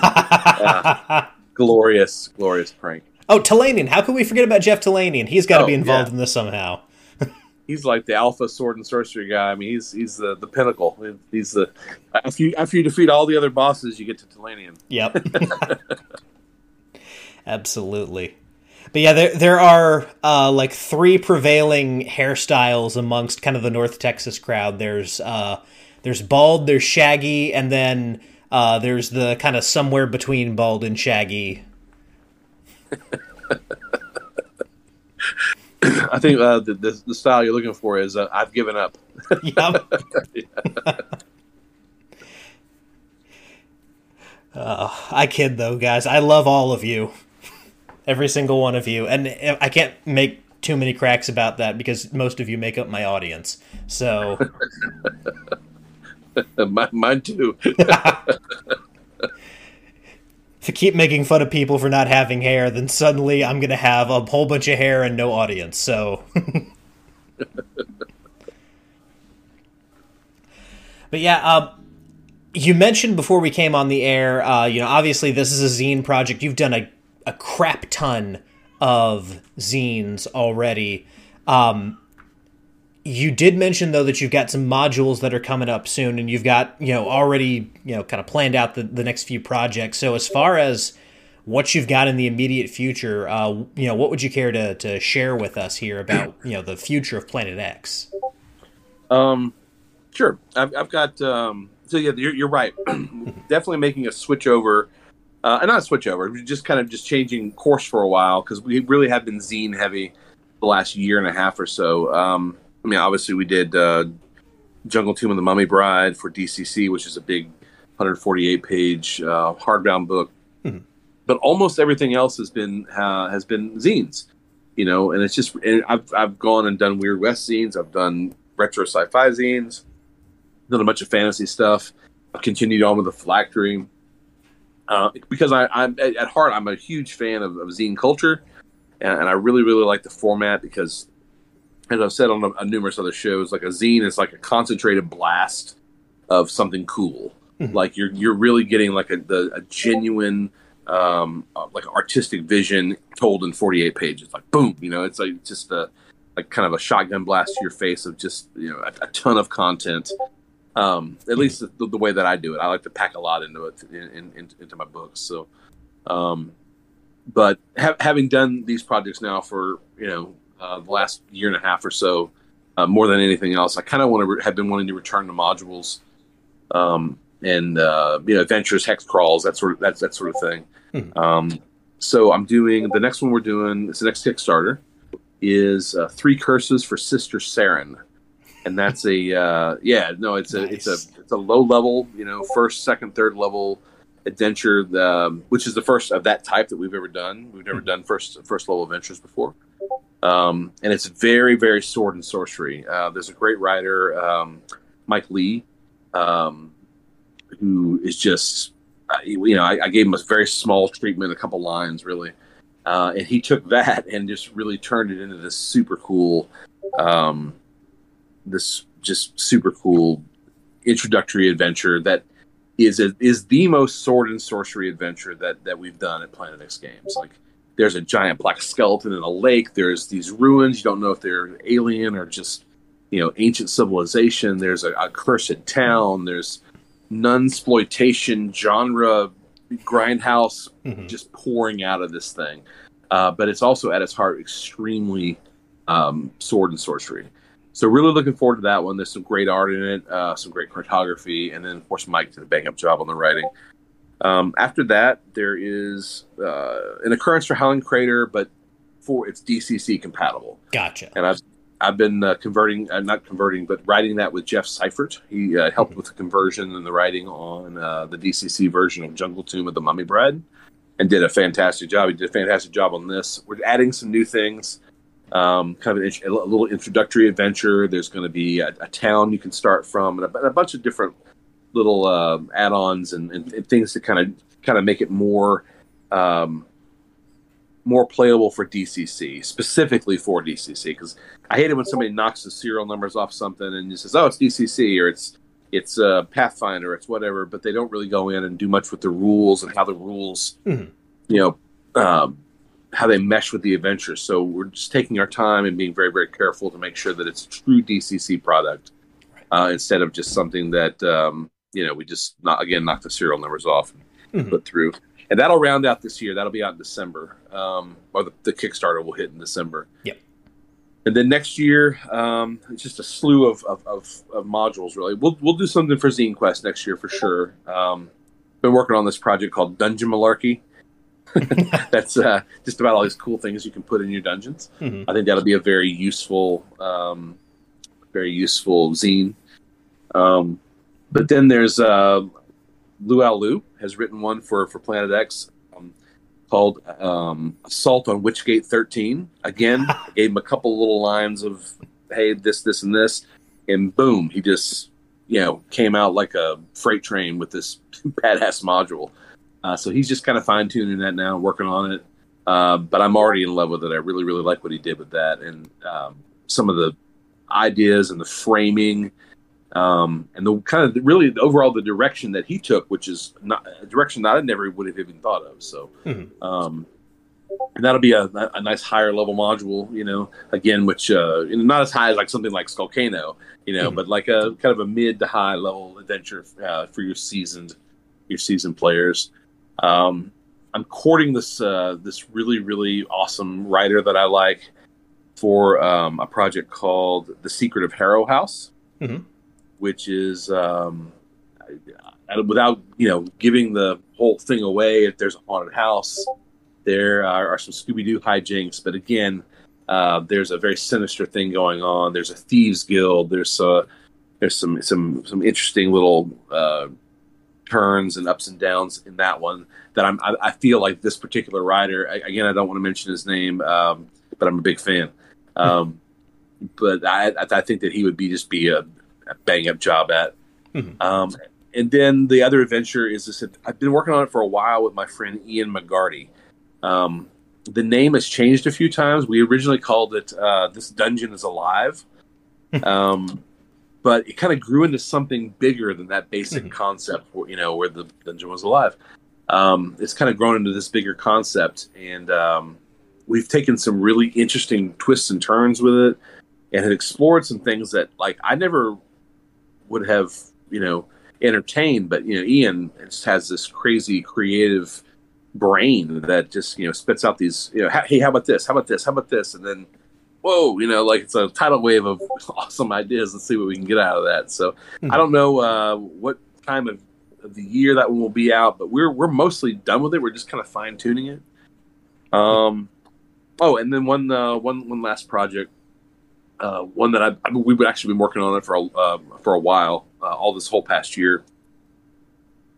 glorious, glorious prank. Oh, Talanian. How could we forget about Jeff Talanian? He's got to Oh, be involved yeah. in this somehow. (laughs) he's like the alpha sword and sorcery guy. I mean, he's he's the, the pinnacle. He's the after you after you defeat all the other bosses, you get to Talanian. Yep. (laughs) Absolutely. But yeah, there there are uh, like three prevailing hairstyles amongst kind of the North Texas crowd. There's uh, there's bald, there's shaggy, and then uh, there's the kind of somewhere between bald and shaggy. I think uh, the, the the style you're looking for is uh, I've given up. (laughs) (laughs) Yep. Uh, I kid though, guys. I love all of you, every single one of you, and I can't make too many cracks about that because most of you make up my audience. So. (laughs) mine, mine too. If I keep making fun of people for not having hair, then suddenly I'm gonna have a whole bunch of hair and no audience. So, (laughs) but yeah, uh, you mentioned before we came on the air, uh, you know, obviously this is a zine project. You've done a a crap ton of zines already. Um, you did mention though that you've got some modules that are coming up soon, and you've got you know already you know kind of planned out the, the next few projects. So as far as what you've got in the immediate future, uh, you know, what would you care to to share with us here about you know the future of Planet X? Um, sure. I've, I've got. Um, so yeah, you're, you're right. (clears throat) Definitely making a switch over, uh, and not a switch over, just kind of just changing course for a while because we really have been zine heavy the last year and a half or so. Um, I mean, obviously we did uh, Jungle Tomb of the Mummy Bride for DCC, which is a big 148 page uh, hardbound book. Mhm. But almost everything else has been uh, has been zines, you know. And it's just and I've I've gone and done Weird West zines. I've done retro sci-fi zines. Done a bunch of fantasy stuff. I've continued on with the phylactery. Uh, because I, I'm at at heart, I'm a huge fan of, of zine culture, and, and I really, really like the format because as I've said on, a, on numerous other shows, like a zine is like a concentrated blast of something cool. Mhm. Like you're you're really getting like a the, a genuine um uh, like artistic vision told in 48 pages. Like boom, you know, it's like just a like kind of a shotgun blast to your face of just you know a, a ton of content. Um, at least the, the way that I do it, I like to pack a lot into it in, in, in- into my books. So, um, but ha- having done these projects now for you know uh, the last year and a half or so, uh, more than anything else, I kind of want to re- have been wanting to return to modules, um, and uh, you know adventures, hex crawls, that sort of that that sort of thing. Mhm. Um, so I'm doing the next one we're doing. It's the next Kickstarter is uh, three curses for Sister Saren, and that's a uh, yeah no it's a it's a it's a low level you know first second third level adventure um, which is the first of that type that we've ever done we've never done first first level adventures before um, and it's very very sword and sorcery uh, there's a great writer um, mike lee um, who is just you know, I, I, gave him a very small treatment, a couple lines, really, uh, and he took that (laughs) and just really turned it into this super cool, um, this just super cool introductory adventure that is a, is the most sword and sorcery adventure that that we've done at Planet X Games. Like, there's a giant black skeleton in a lake. There's these ruins. You don't know if they're alien or just you know ancient civilization. There's a, a cursed town. There's nunsploitation genre grindhouse mm-hmm. just pouring out of this thing. Uh, but it's also at its heart extremely um, sword and sorcery. So really looking forward to that one. There's some great art in it, uh, some great cartography, and then of course Mike did a bang up job on the writing. Um, after that, there is uh, an occurrence for Howling Crater, but for it's DCC compatible. Gotcha. And I've I've been uh, converting, uh, not converting, but writing that with Jeff Seifert. He uh, helped with the conversion and the writing on uh, the DCC version of Jungle Tomb of the Mummy Bride, and did a fantastic job. He did a fantastic job on this. We're adding some new things, um, kind of a, little introductory adventure. There's going to be a, a, town you can start from, and a, and a bunch of different little uh, add-ons and, and, and, things to kind of kind of make it more. Um, more playable for DCC, specifically for DCC, because I hate it when somebody knocks the serial numbers off something and just says, "Oh, it's DCC" or "It's it's uh, Pathfinder," it's whatever, but they don't really go in and do much with the rules and how the rules, mm-hmm. you know, um, how they mesh with the adventure. So we're just taking our time and being very, very careful to make sure that it's a true DCC product uh, instead of just something that um, you know we just not again knock the serial numbers off and mm-hmm. put through and that'll round out this year. That'll be out in December, um, or the, the, Kickstarter will hit in December. Yep. And then next year, um, it's just a slew of, of, of, of, modules. Really, we'll we'll do something for Zine Quest next year for sure. Um, been working on this project called Dungeon Malarkey. (laughs) That's uh, just about all these cool things you can put in your dungeons. Mm-hmm. I think that'll be a very useful, um, very useful zine. Um, but then there's uh, Luau Lu has written one for for Planet X um, called um, "Assault on Witchgate 13." Again, (laughs) gave him a couple little lines of "Hey, this, this, and this," and boom, he just you know came out like a freight train with this (laughs) badass module. Uh, so he's just kind of fine tuning that now, working on it. Uh, but I'm already in love with it. I really, really like what he did with that, and um, some of the ideas and the framing um, and the kind of the, really the overall the direction that he took, which is not a direction that I never would have even thought of. So, mm-hmm. um, and that'll be a, a, nice higher level module, you know, again, which uh, not as high as like something like Skullcano, you know, mm-hmm. but like a kind of a mid to high level adventure uh, for your seasoned your seasoned players. Um, I'm courting this uh, this really really awesome writer that I like for um, a project called The Secret of Harrow House. Mm-hmm which is um, without you know giving the whole thing away. If there's a haunted house, there are, are some Scooby Doo hijinks, but again, uh, there's a very sinister thing going on. There's a thieves guild. There's uh, there's some some some interesting little uh, turns and ups and downs in that one that I'm I, I feel like this particular writer I, again I don't want to mention his name um, but I'm a big fan um, but I I think that he would be just be a, a bang up job at. Mm-hmm. Um, and then the other adventure is this. I've been working on it for a while with my friend Ian McGarty. Um, the name has changed a few times. We originally called it uh, "This Dungeon Is Alive," (laughs) um, but it kind of grew into something bigger than that basic mm-hmm. concept. You know, where the dungeon was alive. Um, it's kind of grown into this bigger concept, and um, we've taken some really interesting twists and turns with it, and have explored some things that like I never would have you know entertained. But you know, Ian just has this crazy creative brain that just you know spits out these you know hey how about this? How about this? How about this? And then whoa you know like it's a tidal wave of (laughs) awesome ideas. Let's see what we can get out of that. So mm-hmm. i don't know uh, what time of, of, the year that one will be out but we're we're mostly done with it. We're just kind of fine tuning it. Um oh and then one uh, one one last project uh, one that I, I mean, we've actually been working on it for a, uh, for a while, uh, all this whole past year.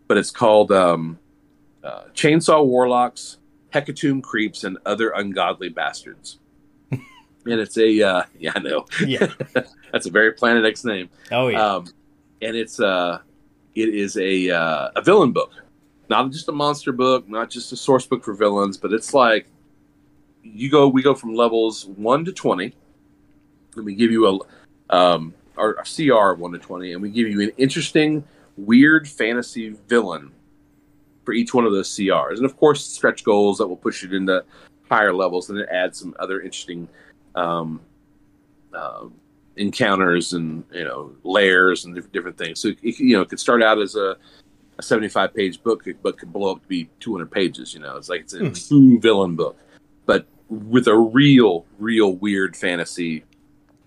But it's called um, uh, Chainsaw Warlocks, Hecatomb Creeps, and Other Ungodly Bastards. (laughs) and it's a uh, yeah, I know, yeah, (laughs) that's a very Planet X name. Oh yeah, um, and it's uh, it is a uh, a villain book. not just a monster book, not just a source book for villains, but it's like you go. We go from levels one to twenty, and we give you a um, our, our CR one to twenty, and we give you an interesting, weird fantasy villain for each one of those CRs, and of course stretch goals that will push it into higher levels, and it adds some other interesting. Um, uh, encounters and you know layers and different things. So it, you know it could start out as a a 75 page book, but could blow up to be 200 pages. You know, it's like it's a mm. true villain book, but with a real, real weird fantasy.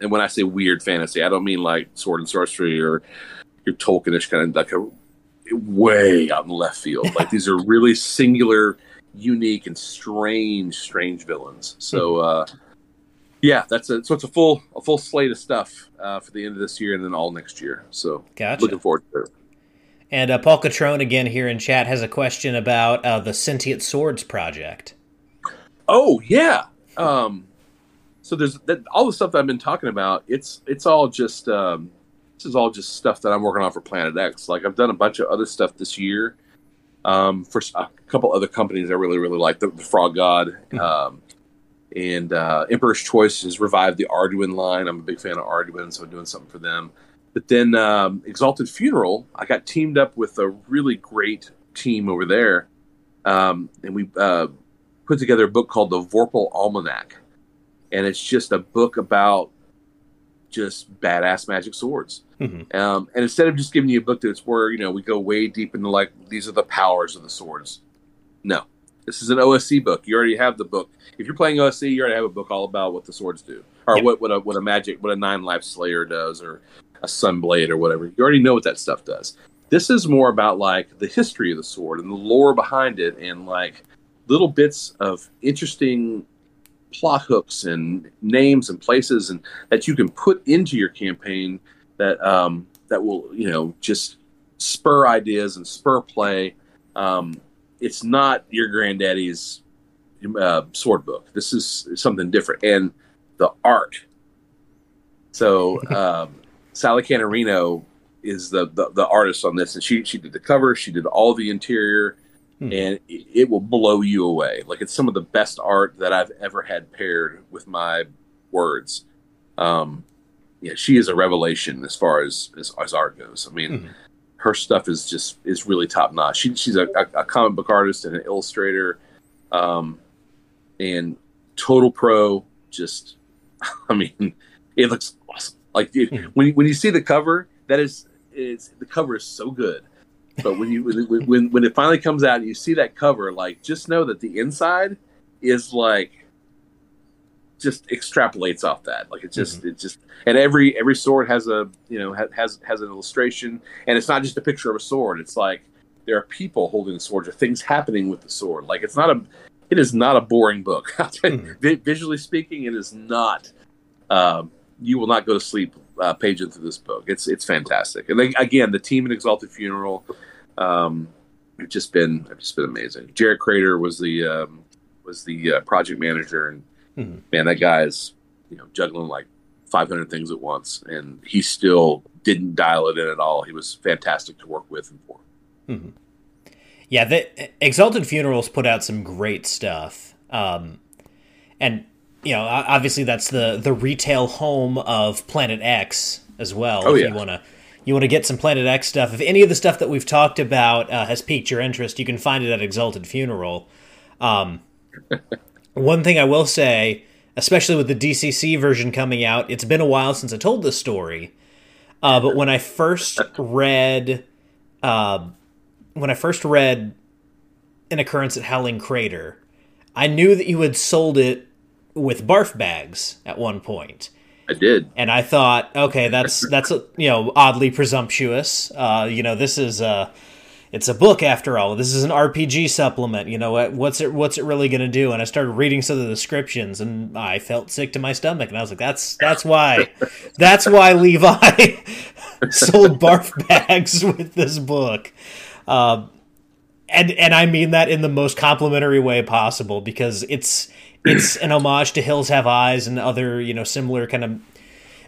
And when I say weird fantasy, I don't mean like sword and sorcery or your Tolkienish kind of like a way out in left field. (laughs) like these are really singular, unique, and strange, strange villains. So, hmm. uh, yeah, that's a so it's a full a full slate of stuff uh, for the end of this year and then all next year. So, gotcha. looking forward to it. And uh, Paul Catrone again here in chat has a question about uh, the Sentient Swords project. Oh yeah. Um, so there's that, all the stuff that I've been talking about. It's it's all just um, this is all just stuff that I'm working on for Planet X. Like I've done a bunch of other stuff this year um, for a couple other companies I really really like. The, the Frog God mm-hmm. um, and uh, Emperor's Choice has revived the Arduin line. I'm a big fan of Arduin, so I'm doing something for them. But then um, Exalted Funeral, I got teamed up with a really great team over there, um, and we uh, put together a book called the Vorpal Almanac, and it's just a book about just badass magic swords. Mm-hmm. Um, and instead of just giving you a book that's where you know we go way deep into like these are the powers of the swords, no, this is an OSE book. You already have the book. If you're playing OSE, you already have a book all about what the swords do, or yep. what what a what a magic what a nine life slayer does, or a sunblade or whatever. You already know what that stuff does. This is more about like the history of the sword and the lore behind it, and like little bits of interesting plot hooks and names and places and that you can put into your campaign that um, that will you know just spur ideas and spur play. Um, it's not your granddaddy's uh, sword book. This is something different, and the art. So (laughs) um, Sally Canarino is the, the, the artist on this, and she she did the cover, she did all the interior, hmm. and it, will blow you away. Like it's some of the best art that I've ever had paired with my words. Um, yeah, she is a revelation as far as as, as art goes. I mean, hmm. her stuff is just is really top notch. She, she's a, a, comic book artist and an illustrator, um, and total pro. Just, (laughs) I mean, it looks awesome. Like mm-hmm. when when you see the cover, that is it's the cover is so good. But when you when, when when it finally comes out and you see that cover, like just know that the inside is like just extrapolates off that. Like it just mm-hmm. it just and every every sword has a you know has has an illustration, and it's not just a picture of a sword. It's like there are people holding the sword or things happening with the sword. Like it's not a it is not a boring book. (laughs) mm-hmm. Visually speaking, it is not. Um, you will not go to sleep uh, paging through this book. It's it's fantastic. And then, again, the team at Exalted Funeral, um, have just been have just been amazing. Jared Crater was the um, was the uh, project manager, and mm-hmm. man, that guy is you know juggling like 500 things at once, and he still didn't dial it in at all. He was fantastic to work with and for. Mm-hmm. Yeah, the Exalted Funerals put out some great stuff. Um, and you know, obviously that's the the retail home of Planet X as well. Oh, if yeah. you want to you want to get some Planet X stuff. If any of the stuff that we've talked about uh, has piqued your interest, you can find it at Exalted Funeral. Um, (laughs) one thing I will say, especially with the DCC version coming out, it's been a while since I told this story. Uh, but when I first read, uh, when I first read an occurrence at Howling Crater, I knew that you had sold it with barf bags at one point. I did, and I thought, okay, that's (laughs) that's you know oddly presumptuous. Uh, you know, this is a it's a book after all. This is an RPG supplement. You know, what's it what's it really going to do? And I started reading some of the descriptions, and I felt sick to my stomach, and I was like, that's that's why (laughs) that's why Levi (laughs) sold barf bags with this book. Uh, and and I mean that in the most complimentary way possible because it's it's an homage to Hills Have Eyes and other you know similar kind of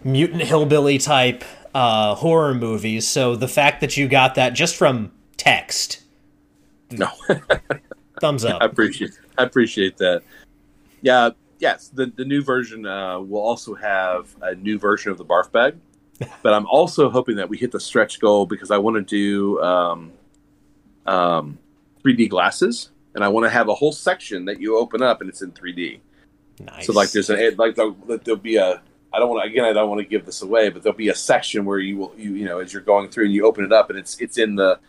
mutant hillbilly type uh, horror movies. So the fact that you got that just from text, No, (laughs) thumbs up. I appreciate I appreciate that. Yeah, yes. The the new version uh, will also have a new version of the barf bag, (laughs) but I'm also hoping that we hit the stretch goal because I want to do um, um, 3D glasses, and I want to have a whole section that you open up and it's in 3D. Nice. So like there's an like there'll, there'll be a I don't want to again I don't want to give this away, but there'll be a section where you will you you know as you're going through and you open it up and it's it's in the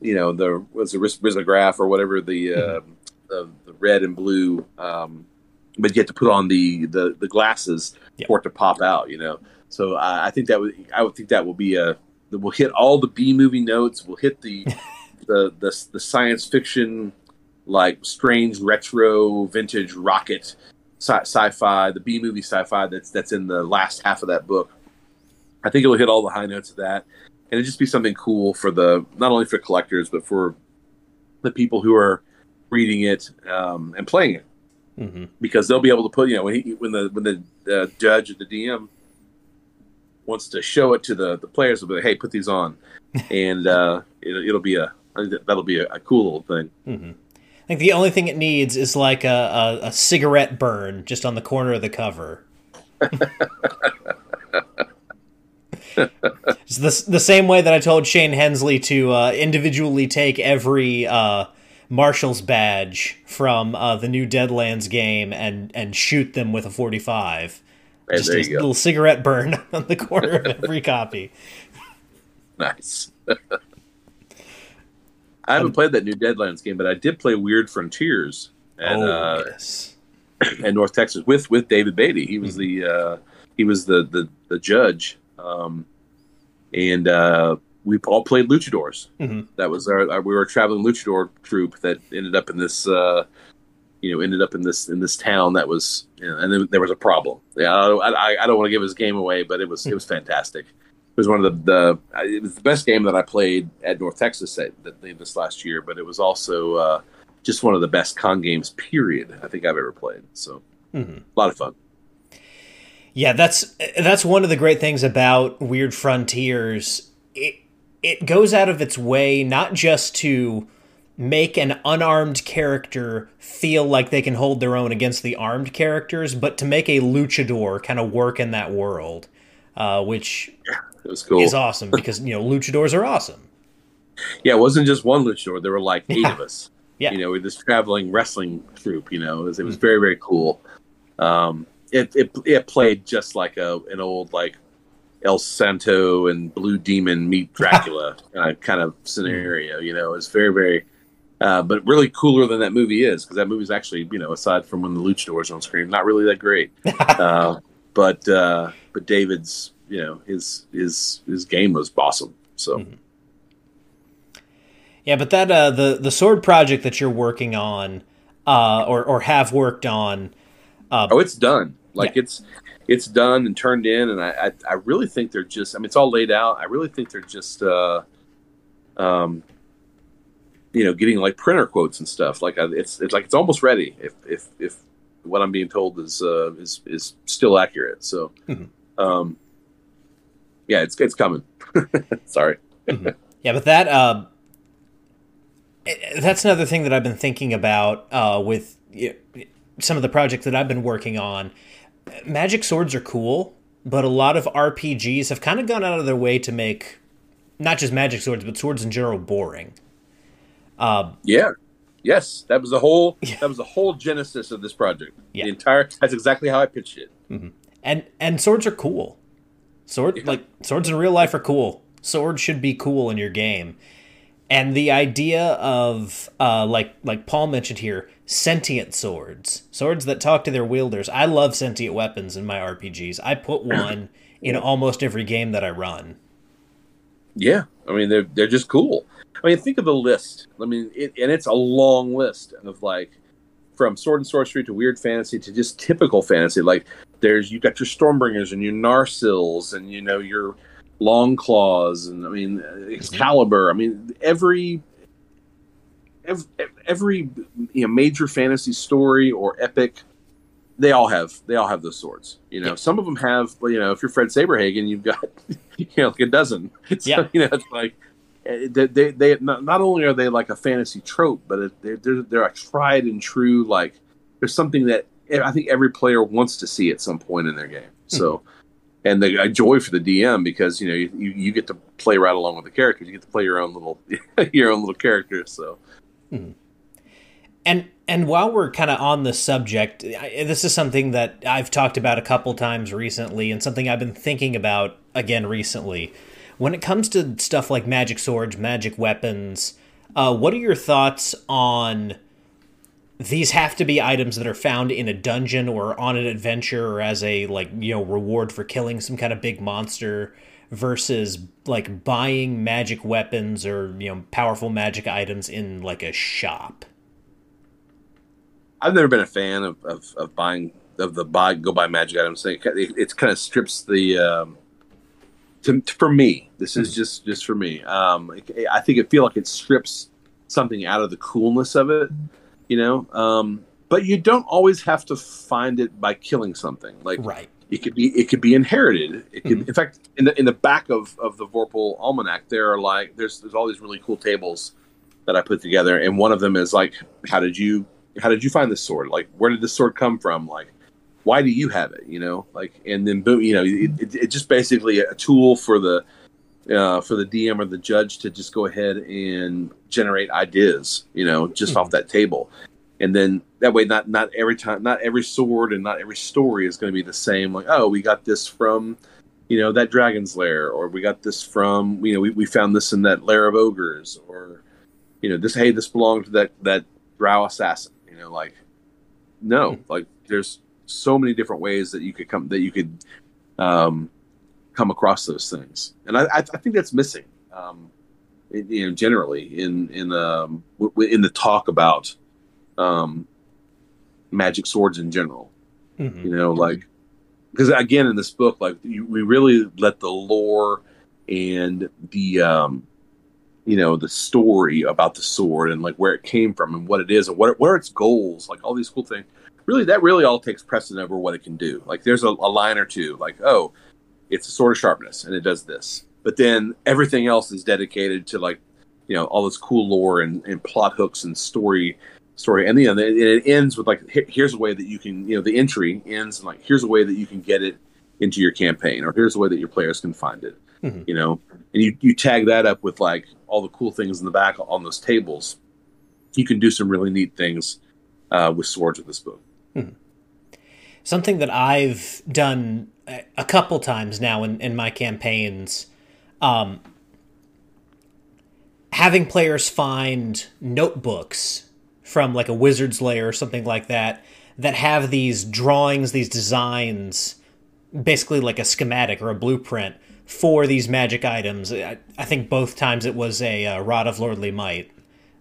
you know the was a risograph or whatever the, uh, the the red and blue um, but you have to put on the the, the glasses Yep. for it to pop out you know so I, I think that would I would think that will be a that will hit all the B movie notes we'll hit the (laughs) the, the the science fiction like strange retro vintage rocket sci- sci-fi the B movie sci-fi that's that's in the last half of that book. I think it'll hit all the high notes of that. And it'd just be something cool for the not only for collectors but for the people who are reading it um, and playing it. Hmm because they'll be able to put you know when he, when the when the uh, judge or the DM wants to show it to the the players, they'll be like, hey, put these on, (laughs) and uh, it, it'll be a that- that'll be a, a cool little thing. hmm I think the only thing it needs is like a, a, a cigarette burn just on the corner of the cover. (laughs) it's the, the same way that I told Shane Hensley to uh, individually take every uh, Marshall's badge from uh, the new Deadlands game and, and shoot them with a 45. Hey, just a go. little cigarette burn (laughs) on the corner of every copy. (laughs) Nice. I haven't played that new Deadlands game, but I did play Weird Frontiers and oh, uh, yes. (clears throat) in North Texas with with David Beatty. He was Mm-hmm. the uh, he was the the, the judge, um, and uh, we all played luchadors. Mhm. That was our, our we were a traveling luchador troupe that ended up in this. Uh, you know, ended up in this in this town that was, you know, and then there was a problem. Yeah, I, don't- I, I don't want to give his game away, but it was it was fantastic. It was one of the, the it was the best game that I played at North Texas at, that this last year, but it was also uh, just one of the best con games. Period. I think I've ever played. So Mhm. a lot of fun. Yeah, that's that's one of the great things about Weird Frontiers. It it goes out of its way not just to make an unarmed character feel like they can hold their own against the armed characters, but to make a luchador kind of work in that world, uh, which It was cool. is awesome because you know luchadors are awesome. Yeah, it wasn't just one luchador. There were like eight Yeah. of us. Yeah. You know, with this traveling wrestling troupe. You know, it was, it was very very cool. Um, it, it it played just like a an old like El Santo and Blue Demon meet (laughs) Dracula uh, kind of scenario. You know, it's very very. Uh, but really cooler than that movie is because that movie's actually you know aside from when the luchadors on screen not really that great (laughs) uh, but uh, but David's you know his his his game was awesome so Mhm. Yeah, but that uh, the the sword project that you're working on, uh, or or have worked on, Oh, it's done. Like it's it's done and turned in, and I, I I really think they're just. I mean, it's all laid out. I really think they're just, uh, um, you know, getting like printer quotes and stuff. Like I, it's it's like it's almost ready. If if if what I'm being told is uh, is is still accurate. So, Mhm. um, yeah, it's it's coming. (laughs) Sorry. Yeah, but that uh, that's another thing that I've been thinking about uh, with y- some of the projects that I've been working on. Magic swords are cool, but a lot of RPGs have kind of gone out of their way to make not just magic swords, but swords in general boring. Uh, Yeah. Yes, that was the whole (laughs) Yeah. that was the whole genesis of this project. Yeah. The entire that's exactly how I pitched it. and and swords are cool. Sword Yeah. like swords in real life are cool. Swords should be cool in your game. And the idea of uh, like like Paul mentioned here, sentient swords, swords that talk to their wielders. I love sentient weapons in my RPGs. I put one in almost every game that I run. Yeah, I mean they're they're just cool. I mean, think of the list. I mean, it, and it's a long list of like from sword and sorcery to weird fantasy to just typical fantasy. Like there's you got your Stormbringers and your Narsils and you know your Long Claws and I mean Excalibur. I mean every every, every you know, major fantasy story or epic. They all have they all have those swords. You know, Yeah. some of them have. You know, if you're Fred Saberhagen, you've got (laughs) you know like a dozen. (laughs) So, Yeah. you know, it's like eh, they, they, they not, not only are they like a fantasy trope, but they're, they're they're a tried and true like there's something that I think every player wants to see at some point in their game. Hmm. So, and the a joy for the DM because you know you, you get to play right along with the characters. You get to play your own little (laughs) your own little characters. So, mm-hmm. and and while we're kind of on the subject, this is something that I've talked about a couple times recently, and something I've been thinking about again recently. When it comes to stuff like magic swords, magic weapons, uh, what are your thoughts on? These have to be items that are found in a dungeon or on an adventure or as a like you know reward for killing some kind of big monster versus like buying magic weapons or you know powerful magic items in like a shop. I've never been a fan of, of, of buying of the buy go buy magic items. It, it kind of strips the um, to, for me this is hmm. just just for me. Um, i think it feel like it strips something out of the coolness of it you know. Um, but you don't always have to find it by killing something. Like right. It could be it could be inherited. It could, mm-hmm. in fact, in the in the back of, of the Vorpal Almanac, there are like there's there's all these really cool tables that I put together, and one of them is like, how did you how did you find this sword? Like, where did this sword come from? Like, why do you have it? You know, like, and then boom, you know, it, it, it just basically a tool for the uh, for the DM or the judge to just go ahead and generate ideas, you know, just mm-hmm. off that table. And then that way, not not every time, not every sword and not every story is going to be the same. Like, oh, we got this from, you know, that dragon's lair, or we got this from, you know, we, we found this in that lair of ogres, or, you know, this hey, this belonged to that that drow assassin. You know, like, no, mm-hmm. like there's so many different ways that you could come that you could um, come across those things, and I, I think that's missing. Um, you know, generally in in um, w- in the talk about um, magic swords in general. Mm-hmm. You know, like because again in this book, like you, we really let the lore and the um, you know the story about the sword and like where it came from and what it is and what what are its goals, like all these cool things. Really, that really all takes precedent over what it can do. Like there's a, a line or two, like oh, it's a sword of sharpness and it does this. But then everything else is dedicated to like, you know, all this cool lore and, and plot hooks and story story. And you know, it ends with like, here's a way that you can, you know, the entry ends like, here's a way that you can get it into your campaign, or here's a way that your players can find it. Mm-hmm. You know, and you you tag that up with like all the cool things in the back on those tables. You can do some really neat things uh, with swords with this book. Mm-hmm. Something that I've done a couple times now in, in my campaigns, um, having players find notebooks from like a wizard's lair or something like that that have these drawings, these designs, basically like a schematic or a blueprint for these magic items. I, I think both times it was a uh, rod of lordly might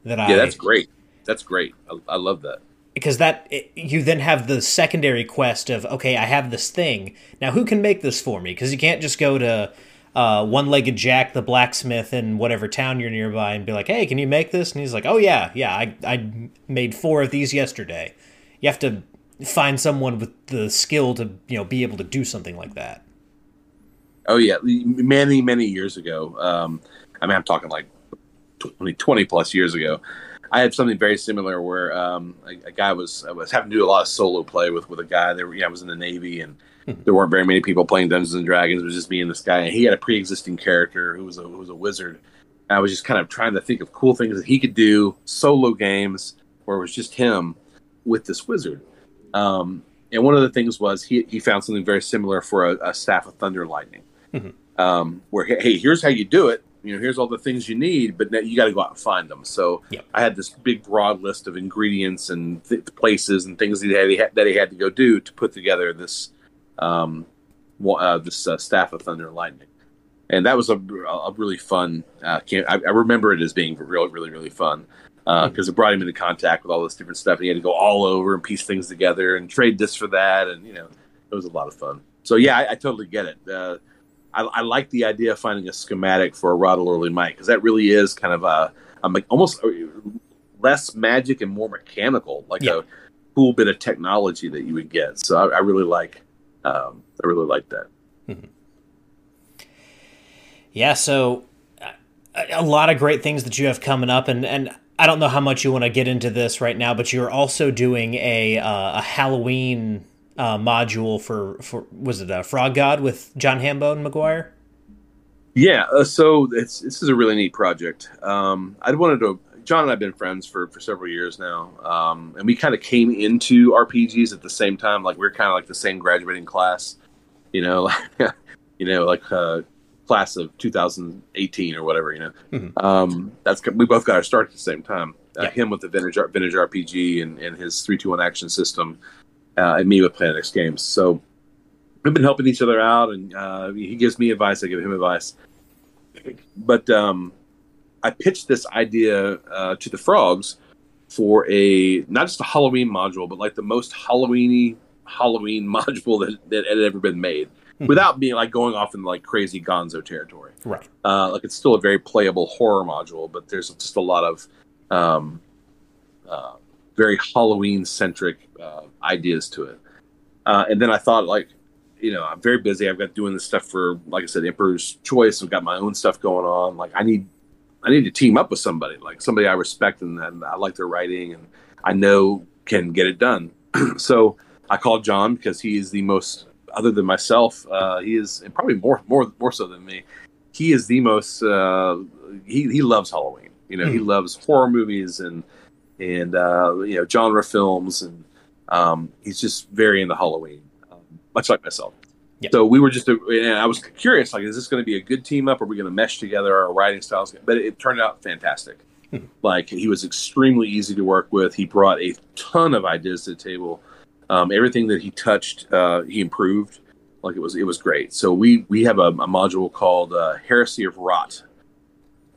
that I. Yeah, that's great. That's great. I, I love that because that it, you then have the secondary quest of okay i have this thing now who can make this for me because you can't just go to uh, one-legged jack the blacksmith in whatever town you're nearby and be like hey can you make this and he's like oh yeah yeah i, I made four of these yesterday you have to find someone with the skill to you know be able to do something like that oh yeah many many years ago um, i mean i'm talking like 20, 20 plus years ago I had something very similar where um, a, a, guy was I was having to do a lot of solo play with with a guy. There, yeah, I was in the Navy, and. (laughs) there weren't very many people playing Dungeons and Dragons. It was just me and this guy, and he had a pre-existing character who was a who was a wizard. And I was just kind of trying to think of cool things that he could do solo games where it was just him with this wizard. Um, and one of the things was he he found something very similar for a, a staff of thunder lightning, mm-hmm. um, where hey, here's how you do it you know, here's all the things you need, but now you got to go out and find them. So yep. I had this big, broad list of ingredients and th- places and things that he, had, that he had to go do to put together this um, uh, this uh, staff of thunder and lightning. And that was a, a really fun. Uh, camp. I, I, remember it as being really, really, really fun because uh, mm-hmm. it brought him into contact with all this different stuff. And he had to go all over and piece things together and trade this for that, and you know, it was a lot of fun. So yeah, I, I totally get it uh, I, I, like the idea of finding a schematic for a Rod Lordly Might because that really is kind of a, a almost less magic and more mechanical, like yeah. a cool bit of technology that you would get. So I really like, um, I really like that. Mm-hmm. Yeah. So a lot of great things that you have coming up, and and I don't know how much you want to get into this right now, but you're also doing a uh, a Halloween uh, module for for was it a Frog God with John Hambone McGuire? Yeah, uh, so it's this is a really neat project. Um, I wanted to. John and I've been friends for, for several years now, um, and we kind of came into RPGs at the same time. Like we're kind of like the same graduating class, you know, (laughs) you know, like uh, class of 2018 or whatever. You know, mm-hmm. um, that's we both got our start at the same time. Uh, yeah. Him with the vintage vintage RPG and, and his three two one action system, uh, and me with Planet X Games. So we've been helping each other out, and uh, he gives me advice, I give him advice. But um, I pitched this idea uh, to the frogs for a not just a Halloween module, but like the most Halloweeny Halloween (laughs) module that, that had ever been made, hmm. without being like going off in like crazy Gonzo territory. Right. Uh, like it's still a very playable horror module, but there's just a lot of um, uh, very Halloween centric uh, ideas to it. Uh, and then I thought like you know, I'm very busy. I've got doing this stuff for, like I said, Emperor's Choice. I've got my own stuff going on. Like I need, I need to team up with somebody, like somebody I respect and, and I like their writing and I know can get it done. (clears throat) so I called John because he is the most, other than myself, uh, he is and probably more, more, more so than me. He is the most. Uh, he he loves Halloween. You know, mm. he hmm. loves horror movies and and uh, you know genre films and um, he's just very into Halloween much like myself. Yeah. So we were just, and I was curious, like, is this going to be a good team up? Are we going to mesh together our writing styles? But it turned out fantastic. Hmm. Like he was extremely easy to work with. He brought a ton of ideas to the table. Um, everything that he touched, uh, he improved. Like it was, it was great. So we we have a, a module called uh, Heresy of Rot.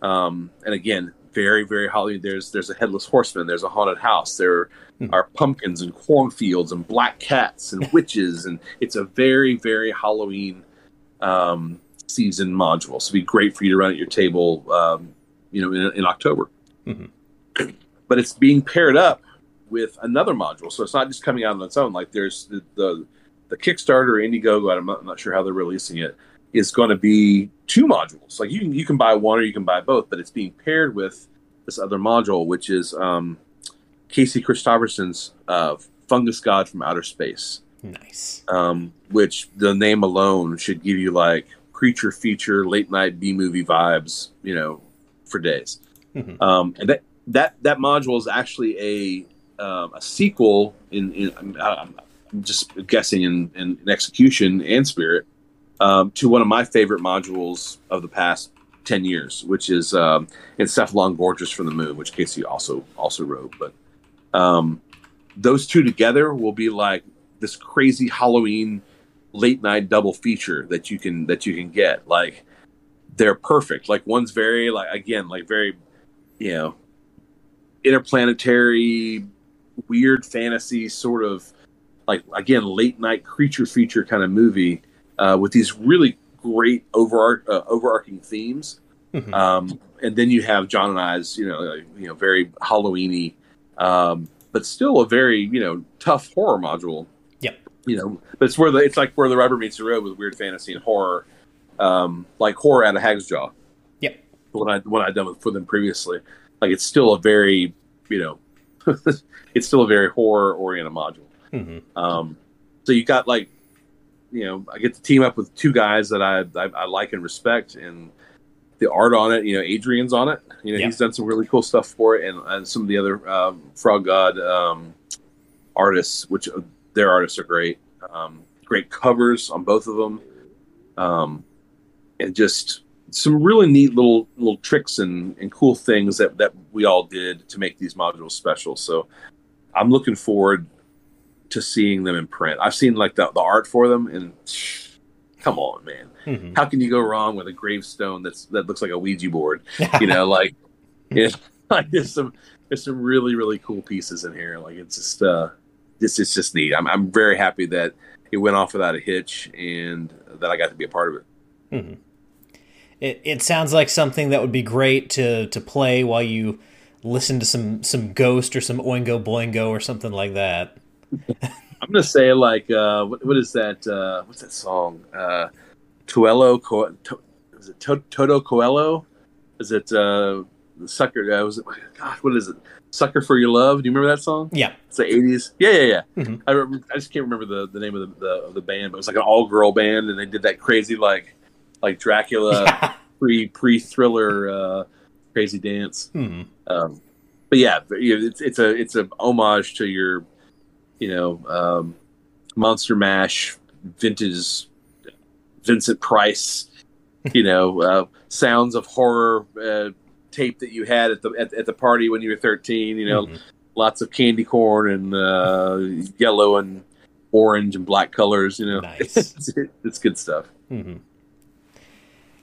Um, and again, very very Halloween. There's there's a headless horseman. There's a haunted house. There mm. are pumpkins and cornfields and black cats and witches, and it's a very very Halloween um, season module. So it'd be great for you to run at your table, um, you know, in, in October. Mm-hmm. But it's being paired up with another module, so it's not just coming out on its own. Like there's the the, the Kickstarter Indiegogo. I'm not, I'm not sure how they're releasing it is going to be two modules. Like you can you can buy one or you can buy both, but it's being paired with this other module, which is um, Casey Christofferson's uh, Fungus God from Outer Space. Nice. Um, which the name alone should give you like creature feature, late night B movie vibes, you know, for days. Mm-hmm. Um, and that that that module is actually a um, a sequel in, in I'm, I'm just guessing in, in, in execution and spirit um, to one of my favorite modules of the past 10 years, which is um, Encephalon Gorgon from the Moon, which Casey also also wrote. But um, those two together will be like this crazy Halloween late night double feature that you can that you can get. Like they're perfect. Like one's very like again like very you know interplanetary weird fantasy sort of like again late night creature feature kind of movie uh, with these really great over uh, overarching themes. Mm-hmm. Um, and then you have John and I's, you know, you know, very Halloweeny, um, but still a very you know tough horror module. Yep. You know, but it's where the it's like where the rubber meets the road with weird fantasy and horror, um, like horror out of Hag's Jaw. Yep. What I what I'd done with, for them previously, like it's still a very you know, (laughs) it's still a very horror oriented module. Mm-hmm. Um, so you got like you know, I get to team up with two guys that I, I, I like and respect, and the art on it. You know, Adrian's on it. You know, yeah. he's done some really cool stuff for it, and, and some of the other um, Frog God um, artists, which uh, their artists are great. Um, great covers on both of them, um, and just some really neat little little tricks and, and cool things that that we all did to make these modules special. So I'm looking forward to seeing them in print. I've seen like the, the art for them, and (sighs) come on, man, mm-hmm. how can you go wrong with a gravestone that's that looks like a Ouija board? (laughs) you know, like it's (laughs) like there's some there's some really really cool pieces in here. Like it's just uh, it's it's just neat. I'm I'm very happy that it went off without a hitch and that I got to be a part of it. Mm-hmm. It it sounds like something that would be great to to play while you listen to some some Ghost or some Oingo Boingo or something like that. (laughs) I'm gonna say like uh, what, what is that? Uh, what's that song? Uh, Tuello, Co- to, is it to- Toto Coelo? is it uh, Sucker? Uh, was it? God, what is it? Sucker for Your Love. Do you remember that song? Yeah, it's the '80s. Yeah, yeah, yeah. Mhm. I remember, I just can't remember the, the name of the, the of the band, but it was like an all girl band, and they did that crazy like like Dracula (laughs) yeah. pre pre thriller uh, crazy dance. Hmm. Um, but yeah, but, you know, it's it's a it's a homage to your, you know, um, Monster Mash vintage Vincent Price, (laughs) you know, uh, sounds of horror uh, tape that you had at the at, at the party when you were thirteen. You know, Mhm. lots of candy corn and uh, yellow and orange and black colors. You know, Nice. (laughs) it's, it's good stuff. Mhm.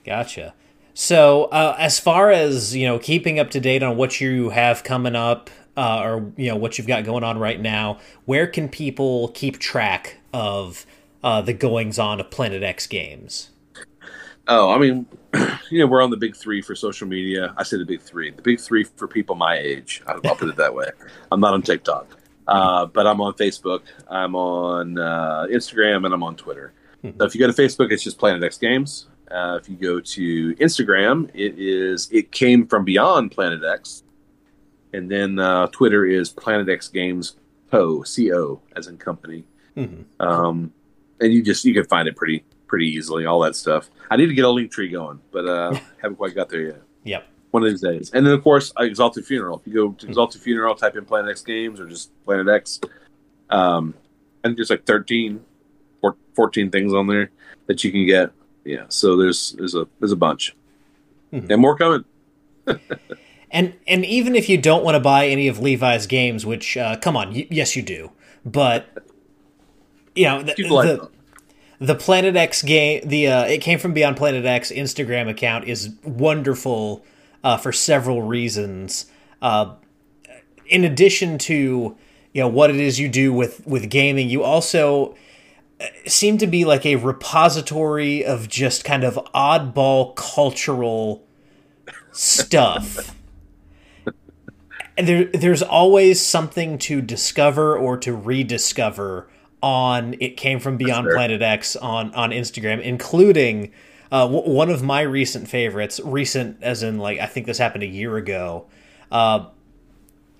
Gotcha. So, uh, as far as you know, keeping up to date on what you have coming up, uh, or you know what you've got going on right now, where can people keep track of uh, the goings on of Planet X Games? Oh, I mean, (clears throat) you know, we're on the big three for social media. I say the big three. The big three for people my age. I'll put it that way. I'm not on TikTok, uh, but I'm on Facebook. I'm on uh, Instagram, and I'm on Twitter. So if you go to Facebook, it's just Planet X Games. Uh, if you go to Instagram, it is it came from beyond Planet X, and then uh, Twitter is Planet X Games Co. C O as in company Mhm. um, and you just you can find it pretty pretty easily. All that stuff. I need to get a link tree going, but uh, (laughs) haven't quite got there yet. Yep. One of these days. And then of course Exalted Funeral. If you go to Exalted Funeral, type in Planet X Games or just Planet X. Um, I think there's like 13, 14 things on there that you can get. Yeah, so there's there's a there's a bunch, Mhm. and more coming. (laughs) And and even if you don't want to buy any of Levi's games, which uh, come on, y- yes you do, but you know the, the, the Planet X game, the uh, it came from Beyond Planet X Instagram account is wonderful uh, for several reasons. Uh, in addition to you know what it is you do with with gaming, you also uh, seem to be like a repository of just kind of oddball cultural stuff. (laughs) And there, there's always something to discover or to rediscover on it came from beyond fair. planet x on on instagram including uh, w- one of my recent favorites recent as in like i think this happened a year ago uh,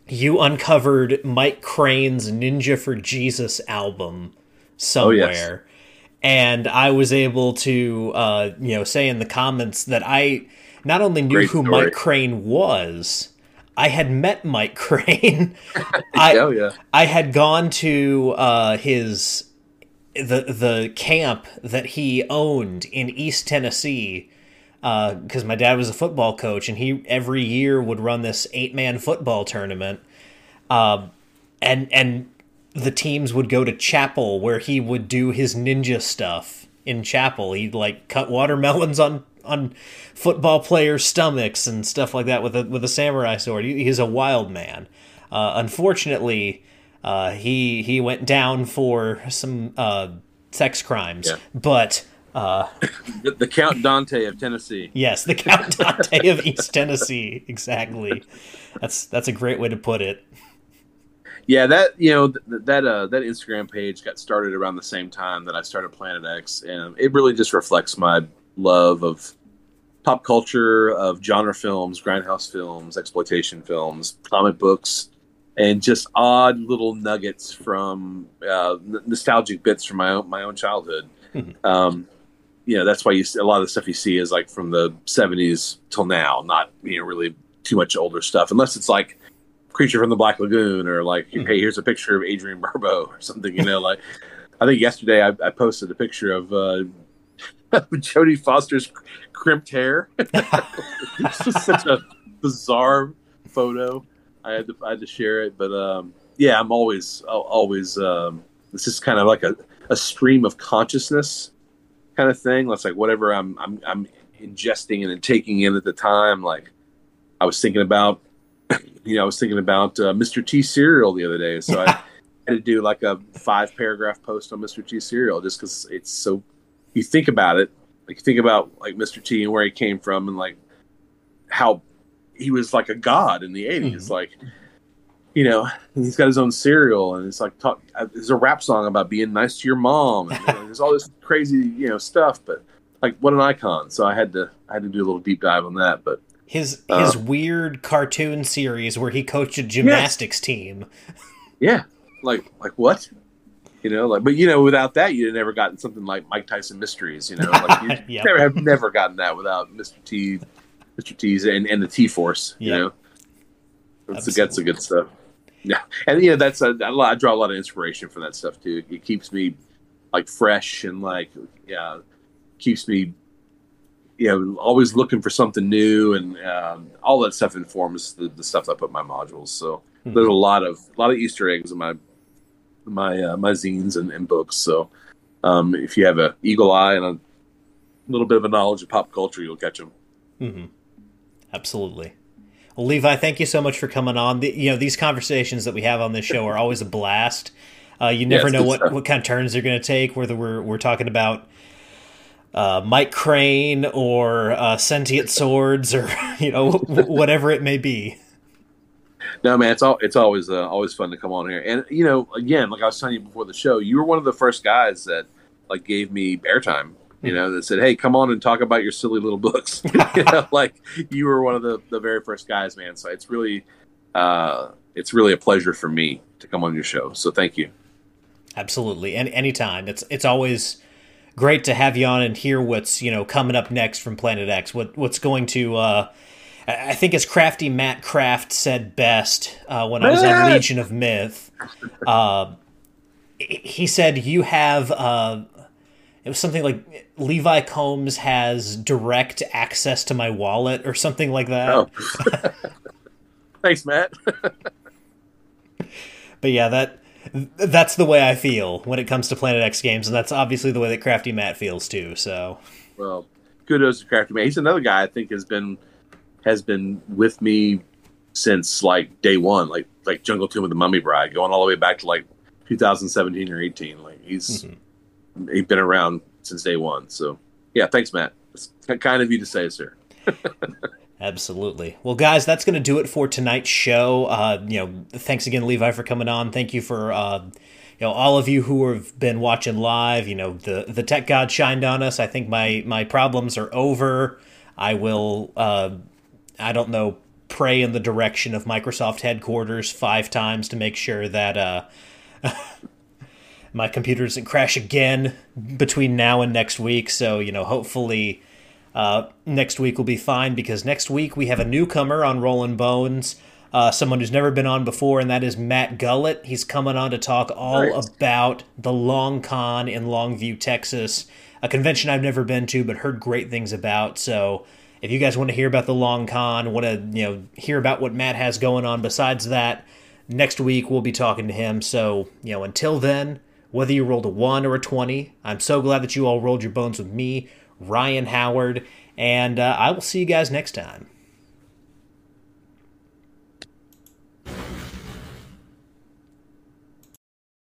you uncovered mike crane's ninja for jesus album somewhere and i was able to uh, you know say in the comments that i not only knew Great who story. mike crane was i had met mike (laughs) crane. (laughs) I, oh yeah, I had gone to uh, his the the camp that he owned in East Tennessee because my dad was a football coach and he every year would run this eight man football tournament, um, and and the teams would go to chapel where he would do his ninja stuff in chapel. He'd like cut watermelons on on football players' stomachs and stuff like that with a with a samurai sword. He, he's a wild man. Uh, unfortunately, uh, he he went down for some uh, sex crimes, Yeah. but. Uh, (laughs) the, the Count Dante of Tennessee. Yes, the Count Dante of East Tennessee. Exactly. That's that's a great way to put it. Yeah, that you know th- that uh, that Instagram page got started around the same time that I started Planet X, and it really just reflects my love of pop culture, of genre films, grindhouse films, exploitation films, comic books, and just odd little nuggets from uh, n- nostalgic bits from my own my own childhood. Mhm. Um, you know, that's why you see, a lot of the stuff you see is like from the '70s till now, not you know really too much older stuff, unless it's like creature from the black lagoon or like Mhm. hey here's a picture of adrienne barbeau or something you know like i think yesterday i, I posted a picture of uh (laughs) jodie foster's crimped hair (laughs) it's just such a bizarre photo i had to i had to share it but um yeah i'm always I'll always um this is kind of like a, a stream of consciousness kind of thing that's like whatever i'm i'm i'm ingesting and taking in at the time like i was thinking about (clears throat) you know, I was thinking about uh, Mr. T cereal the other day, so I (laughs) had to do like a five paragraph post on Mr. T cereal just because it's so. You think about it, like you think about like Mr. T and where he came from, and like how he was like a god in the 80s Mhm. Like, you know, and he's got his own cereal, and it's like talk. uh, There's a rap song about being nice to your mom, and there's all this crazy you know stuff, but like what an icon. So I had to I had to do a little deep dive on that, but his his uh, weird cartoon series where he coached a gymnastics yes. team. Yeah, like like what? You know, like but you know, without that, you'd have never gotten something like Mike Tyson Mysteries. You know, like you (laughs) yep. never have never gotten that without Mr. T, Mr. T's and, and the T Force. You know, that's, that's the good stuff. Yeah, and you know that's I draw a lot of inspiration from that stuff too. It keeps me like fresh and like yeah, keeps me you know always looking for something new and um, all that stuff informs the, the stuff I put in my modules. So mm-hmm. there's a lot of a lot of Easter eggs in my my uh, my zines and, and books. So um, if you have a eagle eye and a little bit of a knowledge of pop culture, you'll catch them. Mm-hmm. Absolutely. Well, Levi, thank you so much for coming on. The, you know, these conversations that we have on this show are always a blast. Uh, you never know what, what kind of turns they're going to take, whether we're, we're talking about uh, Mike Crane or uh, sentient swords or, (laughs) you know, whatever it may be. No, man, it's all it's always uh, always fun to come on here. And you know, again, like I was telling you before the show, you were one of the first guys that like gave me airtime you know, that said, "Hey, come on and talk about your silly little books." (laughs) you (laughs) know, like you were one of the the very first guys, man. So it's really, uh, it's really a pleasure for me to come on your show. So thank you. Absolutely, and anytime. It's it's always great to have you on and hear what's you know coming up next from Planet X. What what's going to. Uh, I think as crafty Matt Kraft said best uh, when I was on Legion of Myth. Uh, he said you have uh, it was something like Levi Combs has direct access to my wallet or something like that. Oh. (laughs) Thanks, Matt. but yeah, that that's the way I feel when it comes to Planet X games, and that's obviously the way that Crafty Matt feels too. So, well, kudos to Crafty Matt. He's another guy I think has been has been with me since like day one, like like Jungle Tomb with the Mummy Bride, going all the way back to like 2017 or 18. Like he's mm-hmm he's been around since day one. So yeah, thanks, Matt. It's kind of you to say, sir. (laughs) Absolutely. Well, guys, that's going to do it for tonight's show. Uh, you know, thanks again, Levi, for coming on. Thank you for uh, you know all of you who have been watching live. You know, the the tech god shined on us. I think my my problems are over. I will. Uh, I don't know. Pray in the direction of Microsoft headquarters five times to make sure that uh, (laughs) my computer doesn't crash again between now and next week. So, you know, hopefully uh, next week will be fine because next week we have a newcomer on Rolling Bones, uh, someone who's never been on before, and that is Matt Gullett. He's coming on to talk all right. about the Long Con in Longview, Texas, a convention I've never been to but heard great things about. So, if you guys want to hear about the Long Con, want to you know hear about what Matt has going on besides that, next week we'll be talking to him. So, you know, until then, whether you rolled a 1 or a 20. I'm so glad that you all rolled your bones with me, Ryan Howard, and uh, I will see you guys next time.